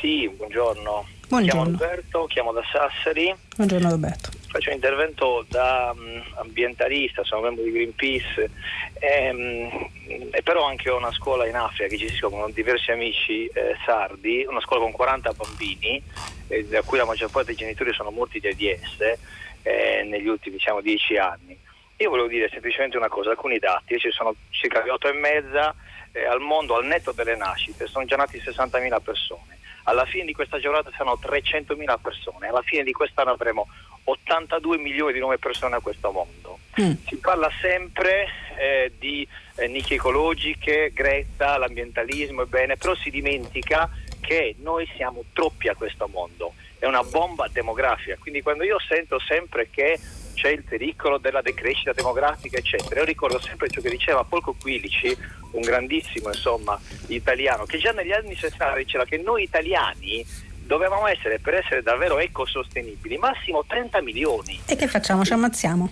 Sì, buongiorno. Buongiorno. Chiamo Roberto, chiamo da Sassari. Buongiorno Roberto. Faccio un intervento da um, ambientalista, sono membro di Greenpeace e, um, e, però anche ho una scuola in Africa che gestisco con diversi amici eh, sardi, una scuola con 40 bambini, eh, da cui la maggior parte dei genitori sono morti di AIDS eh, negli ultimi diciamo, 10 anni. Io volevo dire semplicemente una cosa, alcuni dati, ci sono circa 8 e mezza eh, al mondo al netto delle nascite, sono già nati 60.000 persone alla fine di questa giornata saranno 300.000 persone, alla fine di quest'anno avremo 82 milioni di nuove persone a questo mondo. Mm. Si parla sempre eh, di eh, nicchie ecologiche, Greta, l'ambientalismo, bene, però si dimentica che noi siamo troppi a questo mondo, è una bomba demografica, quindi quando io sento sempre che c'è il pericolo della decrescita demografica, eccetera. Io ricordo sempre ciò che diceva Polco Quilici, un grandissimo insomma, italiano, che già negli anni 60 diceva che noi italiani dovevamo essere, per essere davvero ecosostenibili, massimo 30 milioni. E che facciamo? Ci ammazziamo?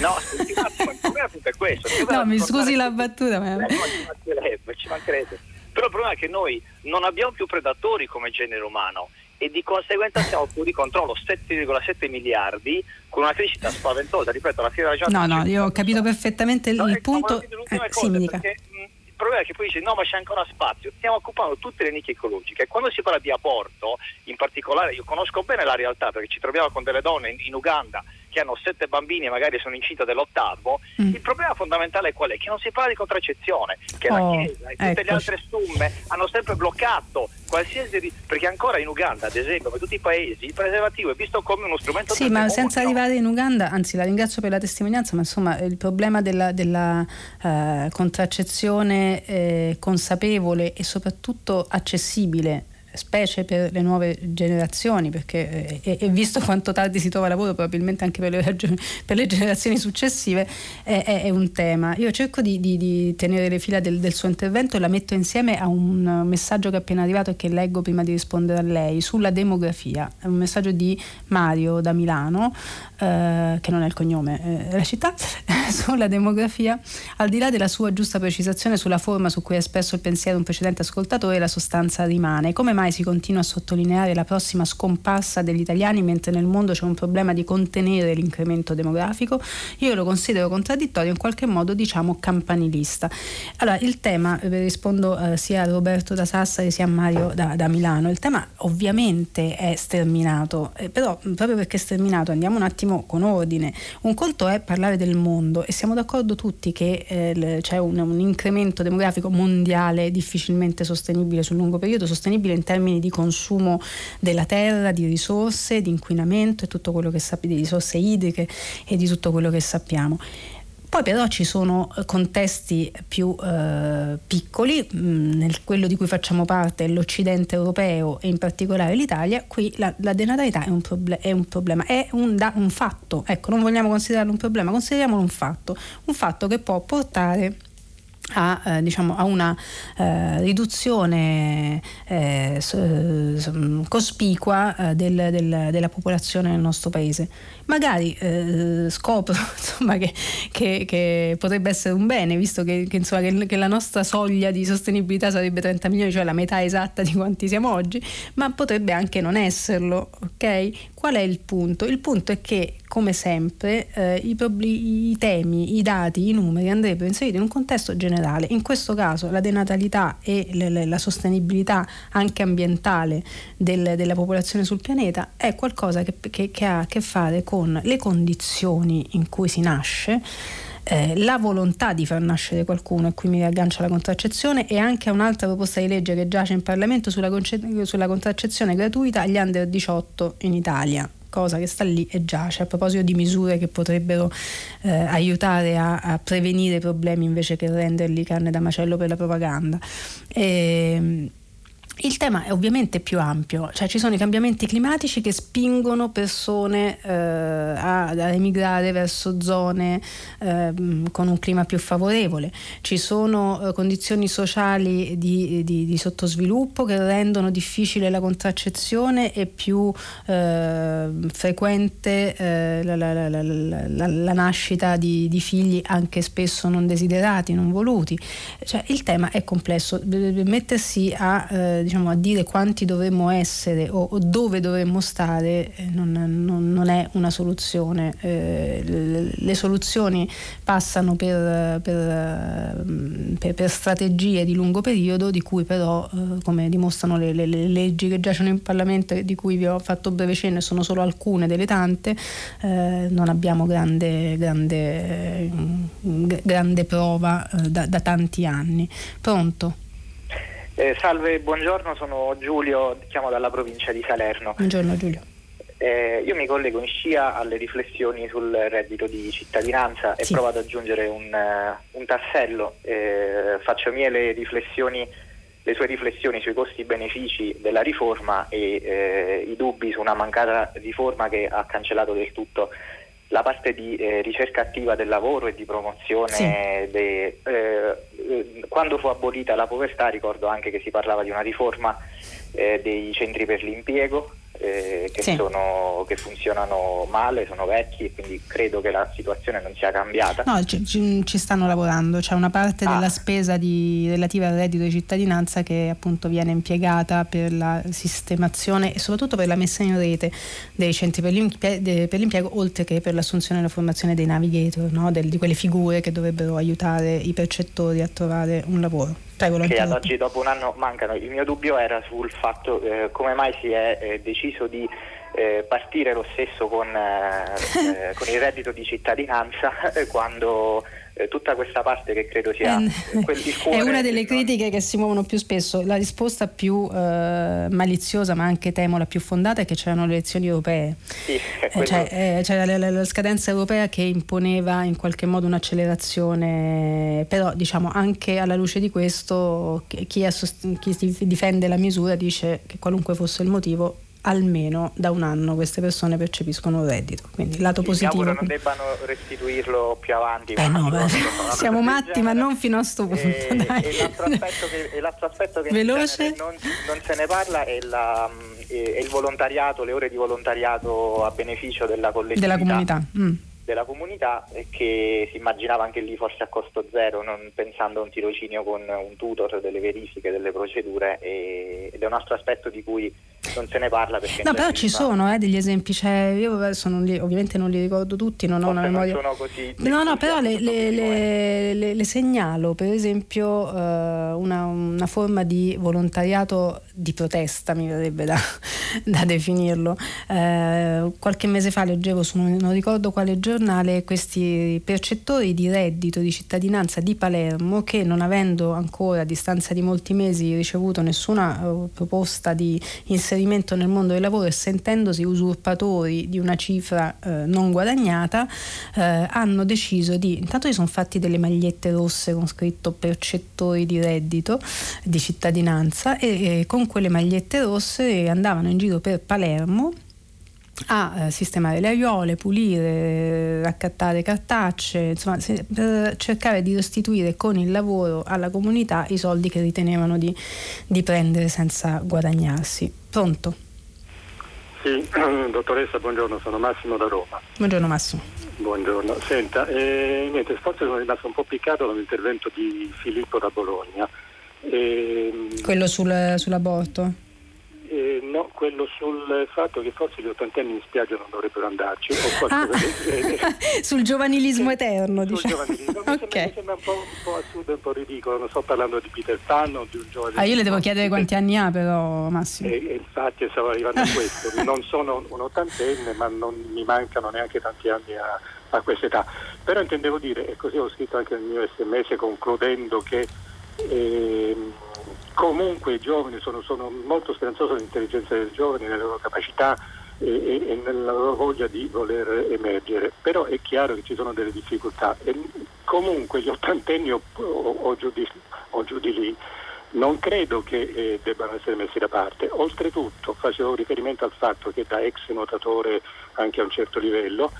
No, scusi un attimo, il problema è questo. No, mi scusi la battuta. Ma... Eh, ci mancherebbe, ci mancherebbe. Però il problema è che noi non abbiamo più predatori come genere umano e di conseguenza siamo fuori controllo 7,7 miliardi con una crescita spaventosa ripeto fine della giornata no no io ho capito perfettamente no, il punto. eh, sì. Perché, il problema è che poi dice no ma c'è ancora spazio. Stiamo occupando tutte le nicchie ecologiche. Quando si parla di aborto in particolare io conosco bene la realtà perché ci troviamo con delle donne in, in Uganda che hanno sette bambini e magari sono incinta dell'ottavo, mm. il problema fondamentale qual è? Che non si parla di contraccezione, che oh, la Chiesa e tutte ecco. le altre stumme hanno sempre bloccato qualsiasi perché ancora in Uganda, ad esempio, per tutti i paesi, il preservativo è visto come uno strumento Sì, ma senza arrivare in Uganda, anzi la ringrazio per la testimonianza, ma insomma il problema della, della uh, contraccezione eh, consapevole e soprattutto accessibile specie per le nuove generazioni, perché eh, e, visto quanto tardi si trova lavoro, probabilmente anche per le, per le generazioni successive, è, è, è, un tema. Io cerco di, di, di tenere le fila del, del, suo intervento e la metto insieme a un messaggio che è appena arrivato e che leggo prima di rispondere a lei sulla demografia. È un messaggio di Mario da Milano, eh, che non è il cognome, è la città, sulla demografia. Al di là della sua giusta precisazione sulla forma su cui ha espresso il pensiero un precedente ascoltatore, la sostanza rimane. Come mai si continua a sottolineare la prossima scomparsa degli italiani mentre nel mondo c'è un problema di contenere l'incremento demografico? Io lo considero contraddittorio, in qualche modo diciamo campanilista. Allora, il tema, eh, rispondo eh, sia a Roberto da Sassari sia a Mario da, da Milano, il tema ovviamente è sterminato, eh, però proprio perché è sterminato andiamo un attimo con ordine. Un conto è parlare del mondo e siamo d'accordo tutti che eh, c'è un, un incremento demografico mondiale difficilmente sostenibile sul lungo periodo, sostenibile in termini di consumo della terra, di risorse, di inquinamento e tutto quello che sappiamo, di risorse idriche e di tutto quello che sappiamo. Poi però ci sono contesti più eh, piccoli, mh, mm, quello di cui facciamo parte l'Occidente europeo e in particolare l'Italia, qui la, la denatalità è un, proble- è un, problema, è un, da, un fatto, ecco non vogliamo considerarlo un problema, consideriamolo un fatto, un fatto che può portare a, eh, diciamo, a una eh, riduzione eh, cospicua eh, del, del, della popolazione nel nostro paese. Magari eh, scopro insomma, che, che, che, potrebbe essere un bene, visto che, che, insomma, che, la nostra soglia di sostenibilità sarebbe 30 milioni, cioè la metà esatta di quanti siamo oggi, ma potrebbe anche non esserlo. ok? Qual è il punto? Il punto è che come sempre eh, i, problemi, i, temi, i dati, i numeri andrebbero inseriti in un contesto generale. In questo caso la denatalità e le, le, la sostenibilità anche ambientale del, della popolazione sul pianeta è qualcosa che, che, che ha a che fare con le condizioni in cui si nasce eh, la volontà di far nascere qualcuno, e qui mi aggancio alla contraccezione, e anche a un'altra proposta di legge che giace in Parlamento sulla, conce- sulla contraccezione gratuita agli under 18 in Italia cosa che sta lì e giace a proposito di misure che potrebbero eh, aiutare a, a, prevenire problemi invece che renderli carne da macello per la propaganda. E, ehm, il tema è ovviamente più ampio, cioè ci sono i cambiamenti climatici che spingono persone eh, ad emigrare verso zone eh, con un clima più favorevole, ci sono eh, condizioni sociali di, di, di, sottosviluppo che rendono difficile la contraccezione e più eh, frequente eh, la, la, la, la, nascita di, di, figli anche spesso non desiderati, non voluti. Cioè, il tema è complesso, mettersi a eh, diciamo, a dire quanti dovremmo essere o, o dove dovremmo stare eh, non, non, non, è una soluzione. Eh, le, le, soluzioni passano per, per, mm, per, per, strategie di lungo periodo di cui però, eh, come dimostrano le, le, le, leggi che giacciono in Parlamento e di cui vi ho fatto breve cenno e sono solo alcune delle tante, eh, non abbiamo grande, grande, mm, grande prova eh, da, da tanti anni. Pronto? Eh, salve, buongiorno, sono Giulio, chiamo dalla provincia di Salerno. Buongiorno Giulio. Eh, io mi collego in scia alle riflessioni sul reddito di cittadinanza e sì. provo ad aggiungere un, uh, un tassello. Eh, faccio mie le, le sue riflessioni sui costi-benefici della riforma e eh, i dubbi su una mancata riforma che ha cancellato del tutto la parte di eh, ricerca attiva del lavoro e di promozione, sì. de, eh, quando fu abolita la povertà ricordo anche che si parlava di una riforma eh, dei centri per l'impiego eh, che, sì. sono, che, funzionano male, sono vecchi e quindi credo che la situazione non sia cambiata. No, ci, ci stanno lavorando, c'è una parte ah. della spesa di, relativa al reddito di cittadinanza che appunto viene impiegata per la sistemazione e soprattutto per la messa in rete dei centri per l'impiego, per l'impiego oltre che per l'assunzione e la formazione dei navigator, no? Del, di quelle figure che dovrebbero aiutare i percettori a trovare un lavoro. Che ad oggi dopo un anno mancano. Il mio dubbio era sul fatto eh, come mai si è eh, deciso di eh, partire lo stesso con, eh, eh, con, il reddito di cittadinanza quando eh, tutta questa parte che credo sia eh, quel. È una delle critiche che si muovono più spesso. La risposta più eh, maliziosa, ma anche temo la più fondata, è che c'erano le elezioni europee. Sì, eh, cioè, eh, c'era la, la, la, scadenza europea che imponeva in qualche modo un'accelerazione, però diciamo anche alla luce di questo chi, sost- chi difende la misura dice che qualunque fosse il motivo almeno da un anno queste persone percepiscono reddito. Quindi lato sì, positivo. non debbano restituirlo più avanti. Beh, no, beh, siamo matti, ma non fino a questo punto. E, e, l'altro aspetto che, l'altro aspetto che non, non, se ne parla è, la, è, il volontariato, le ore di volontariato a beneficio della collettività. Della comunità. Mm della comunità e che si immaginava anche lì forse a costo zero, non pensando a un tirocinio con un tutor, delle verifiche, delle procedure ed è un altro aspetto di cui non se ne parla perché no però ci sono eh, degli esempi cioè, io non li, ovviamente non li ricordo tutti non ho una memoria non sono così no no però le, le, le, le, segnalo per esempio uh, una, una, forma di volontariato di protesta mi verrebbe da, da definirlo. Uh, qualche mese fa leggevo su non ricordo quale giornale questi percettori di reddito di cittadinanza di Palermo che non avendo ancora a distanza di molti mesi ricevuto nessuna uh, proposta di inserimento nel mondo del lavoro e sentendosi usurpatori di una cifra uh, non guadagnata uh, hanno deciso di intanto si sono fatti delle magliette rosse con scritto percettori di reddito di cittadinanza e, e con quelle magliette rosse andavano in giro per Palermo a eh, sistemare le aiuole, pulire, raccattare cartacce, insomma, per cercare di restituire con il lavoro alla comunità i soldi che ritenevano di, di prendere senza guadagnarsi. Pronto? Sì, dottoressa, buongiorno, sono Massimo da Roma. Buongiorno Massimo. Buongiorno, senta, eh, niente, forse sono rimasto un po' piccato dall'intervento di Filippo da Bologna. Eh, Quello sul, sull'aborto? Eh, no, quello sul fatto che forse gli ottantenni in spiaggia non dovrebbero andarci. Ah, sul giovanilismo eterno, sul diciamo. Giovanilismo. Mi, okay. sembra, mi sembra un po', un po' assurdo e un po' ridicolo. Non sto parlando di Peter Pan o di un giovane. Ah, io le devo chiedere quanti anni ha, però, Massimo. E, e infatti stavo arrivando a questo. non sono un ottantenne, ma non mi mancano neanche tanti anni a, a questa età. Però intendevo dire, e così ho scritto anche nel mio sms concludendo che eh, comunque i giovani sono, sono molto speranzoso dell'intelligenza dei giovani, nelle loro capacità e, e, e, nella loro voglia di voler emergere, però è chiaro che ci sono delle difficoltà e comunque gli ottantenni o, o, o, giù, di, o giù di lì non credo che eh, debbano essere messi da parte. Oltretutto facevo riferimento al fatto che da ex nuotatore anche a un certo livello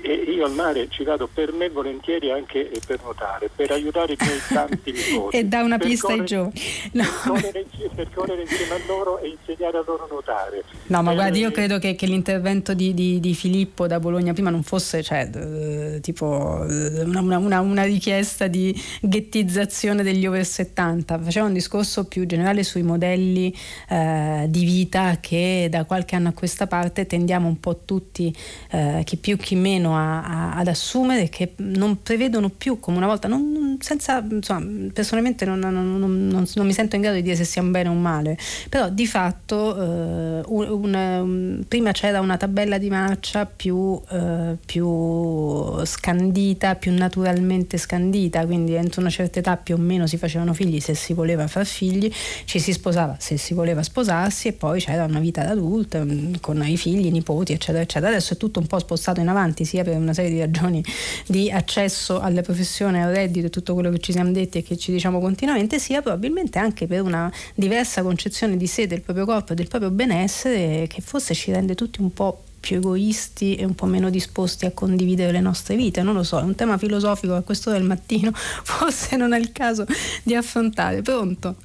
e io al mare ci vado per me volentieri anche per nuotare, per aiutare i miei tanti nipoti. e da una pista ai giovani. No. Per, correre, per, correre, insieme a loro e insegnare a loro a nuotare. No, ma eh, guardi, io credo che, che l'intervento di, di, di, Filippo da Bologna prima non fosse cioè, eh, tipo una, una, una, richiesta di ghettizzazione degli over 70, faceva un discorso più generale sui modelli eh, di vita che da qualche anno a questa parte tendiamo un po' tutti, eh, chi più chi meno, a, a, ad assumere che non prevedono più come una volta, non, senza, insomma, personalmente non, non, non, mi sento in grado di dire se sia un bene o un male, però di fatto eh, un, un, prima c'era una tabella di marcia più, eh, più scandita, più naturalmente scandita, quindi entro una certa età più o meno si facevano figli se si voleva far figli, ci si sposava se si voleva sposarsi e poi c'era una vita da adulto mm, con i figli, i nipoti, eccetera, eccetera. Adesso è tutto un po' spostato in avanti, sia per una serie di ragioni di accesso alle professioni, al reddito e tutto quello che ci siamo detti e che ci diciamo continuamente, sia probabilmente anche per una diversa concezione di sé, del proprio corpo e del proprio benessere che forse ci rende tutti un po' più egoisti e un po' meno disposti a condividere le nostre vite. Non lo so, è un tema filosofico a questo del mattino forse non è il caso di affrontare. Pronto?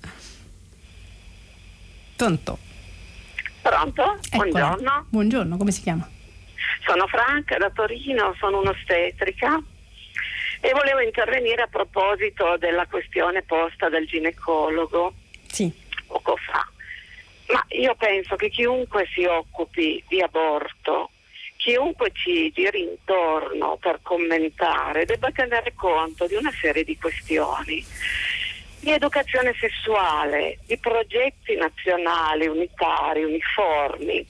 Pronto? Pronto? Eccola. Buongiorno. Buongiorno, come si chiama? Sono Franca da Torino, sono un'ostetrica e volevo intervenire a proposito della questione posta dal ginecologo sì. poco fa. Ma io penso che chiunque si occupi di aborto, chiunque ci giri intorno per commentare, debba tenere conto di una serie di questioni di educazione sessuale, di progetti nazionali, unitari, uniformi,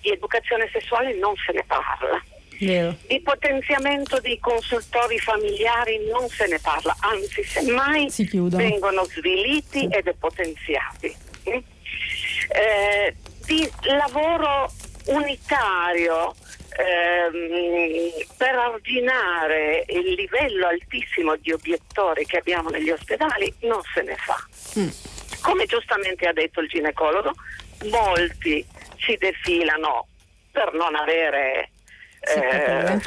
di educazione sessuale non se ne parla. Vero. Di potenziamento dei consultori familiari non se ne parla, anzi semmai vengono sviliti e depotenziati. Mm? Eh, di lavoro unitario ehm, per arginare il livello altissimo di obiettori che abbiamo negli ospedali non se ne fa. Mm. Come giustamente ha detto il ginecologo, molti si defilano per non avere eh, eh,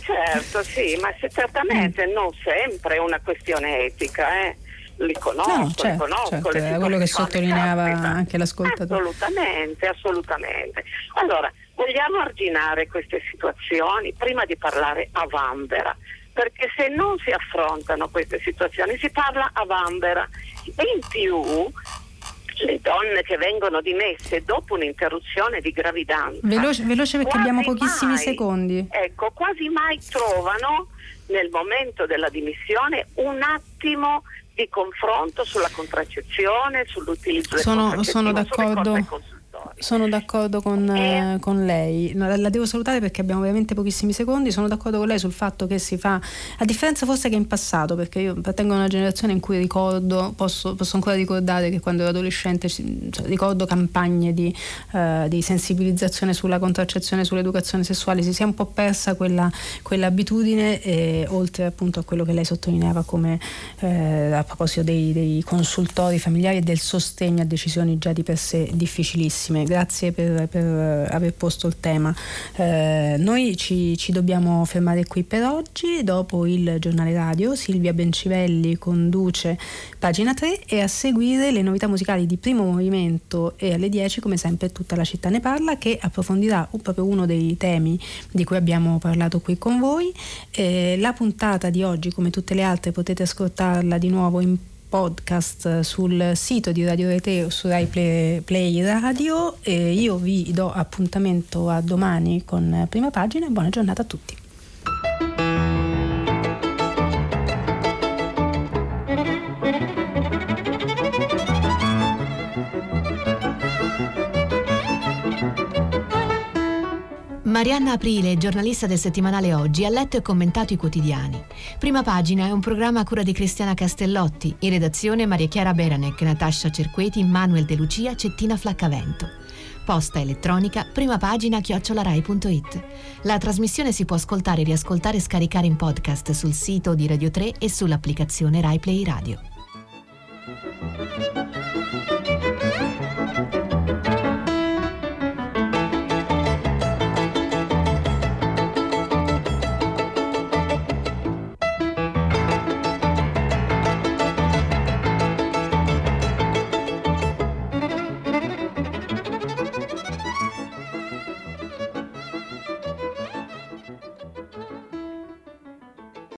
certo, sì, ma se, certamente mm. non sempre è una questione etica, eh. Li conosco, no, certo, li conosco. Certo, è quello che sottolineava anche l'ascoltatore. Assolutamente, assolutamente. Allora, vogliamo arginare queste situazioni prima di parlare a Vanvera, perché se non si affrontano queste situazioni si parla a Vanvera e in più le donne che vengono dimesse dopo un'interruzione di gravidanza. Veloce, veloce perché abbiamo pochissimi mai, secondi. Ecco, quasi mai trovano nel momento della dimissione un attimo di confronto sulla contraccezione, sull'utilizzo sono, del sono d'accordo sono d'accordo con, eh, con lei. La, la, devo salutare perché abbiamo veramente pochissimi secondi. Sono d'accordo con lei sul fatto che si fa, a differenza forse che in passato, perché io appartengo a una generazione in cui ricordo, posso, posso ancora ricordare che quando ero adolescente cioè, ricordo campagne di, uh, di, sensibilizzazione sulla contraccezione, sull'educazione sessuale, si sia un po' persa quella, quell'abitudine, e, oltre appunto a quello che lei sottolineava come eh, a proposito dei, dei consultori familiari e del sostegno a decisioni già di per sé difficilissime carissime, grazie per, per aver posto il tema. Eh, noi ci, ci, dobbiamo fermare qui per oggi, dopo il giornale radio Silvia Bencivelli conduce pagina 3 e a seguire le novità musicali di primo movimento e alle 10 come sempre tutta la città ne parla che approfondirà proprio uno dei temi di cui abbiamo parlato qui con voi. Eh, la puntata di oggi come tutte le altre potete ascoltarla di nuovo in podcast sul sito di Radio Rete o su Rai Play, Play Radio. E io vi do appuntamento a domani con prima pagina e buona giornata a tutti. Marianna Aprile, giornalista del settimanale Oggi, ha letto e commentato i quotidiani. Prima pagina è un programma a cura di Cristiana Castellotti, in redazione Maria Chiara Beranec, Natascia Cerqueti, Manuel De Lucia, Cettina Flaccavento. Posta elettronica, prima pagina chiocciolarai.it. La trasmissione si può ascoltare, riascoltare e scaricare in podcast sul sito di Radio 3 e sull'applicazione RaiPlay Radio.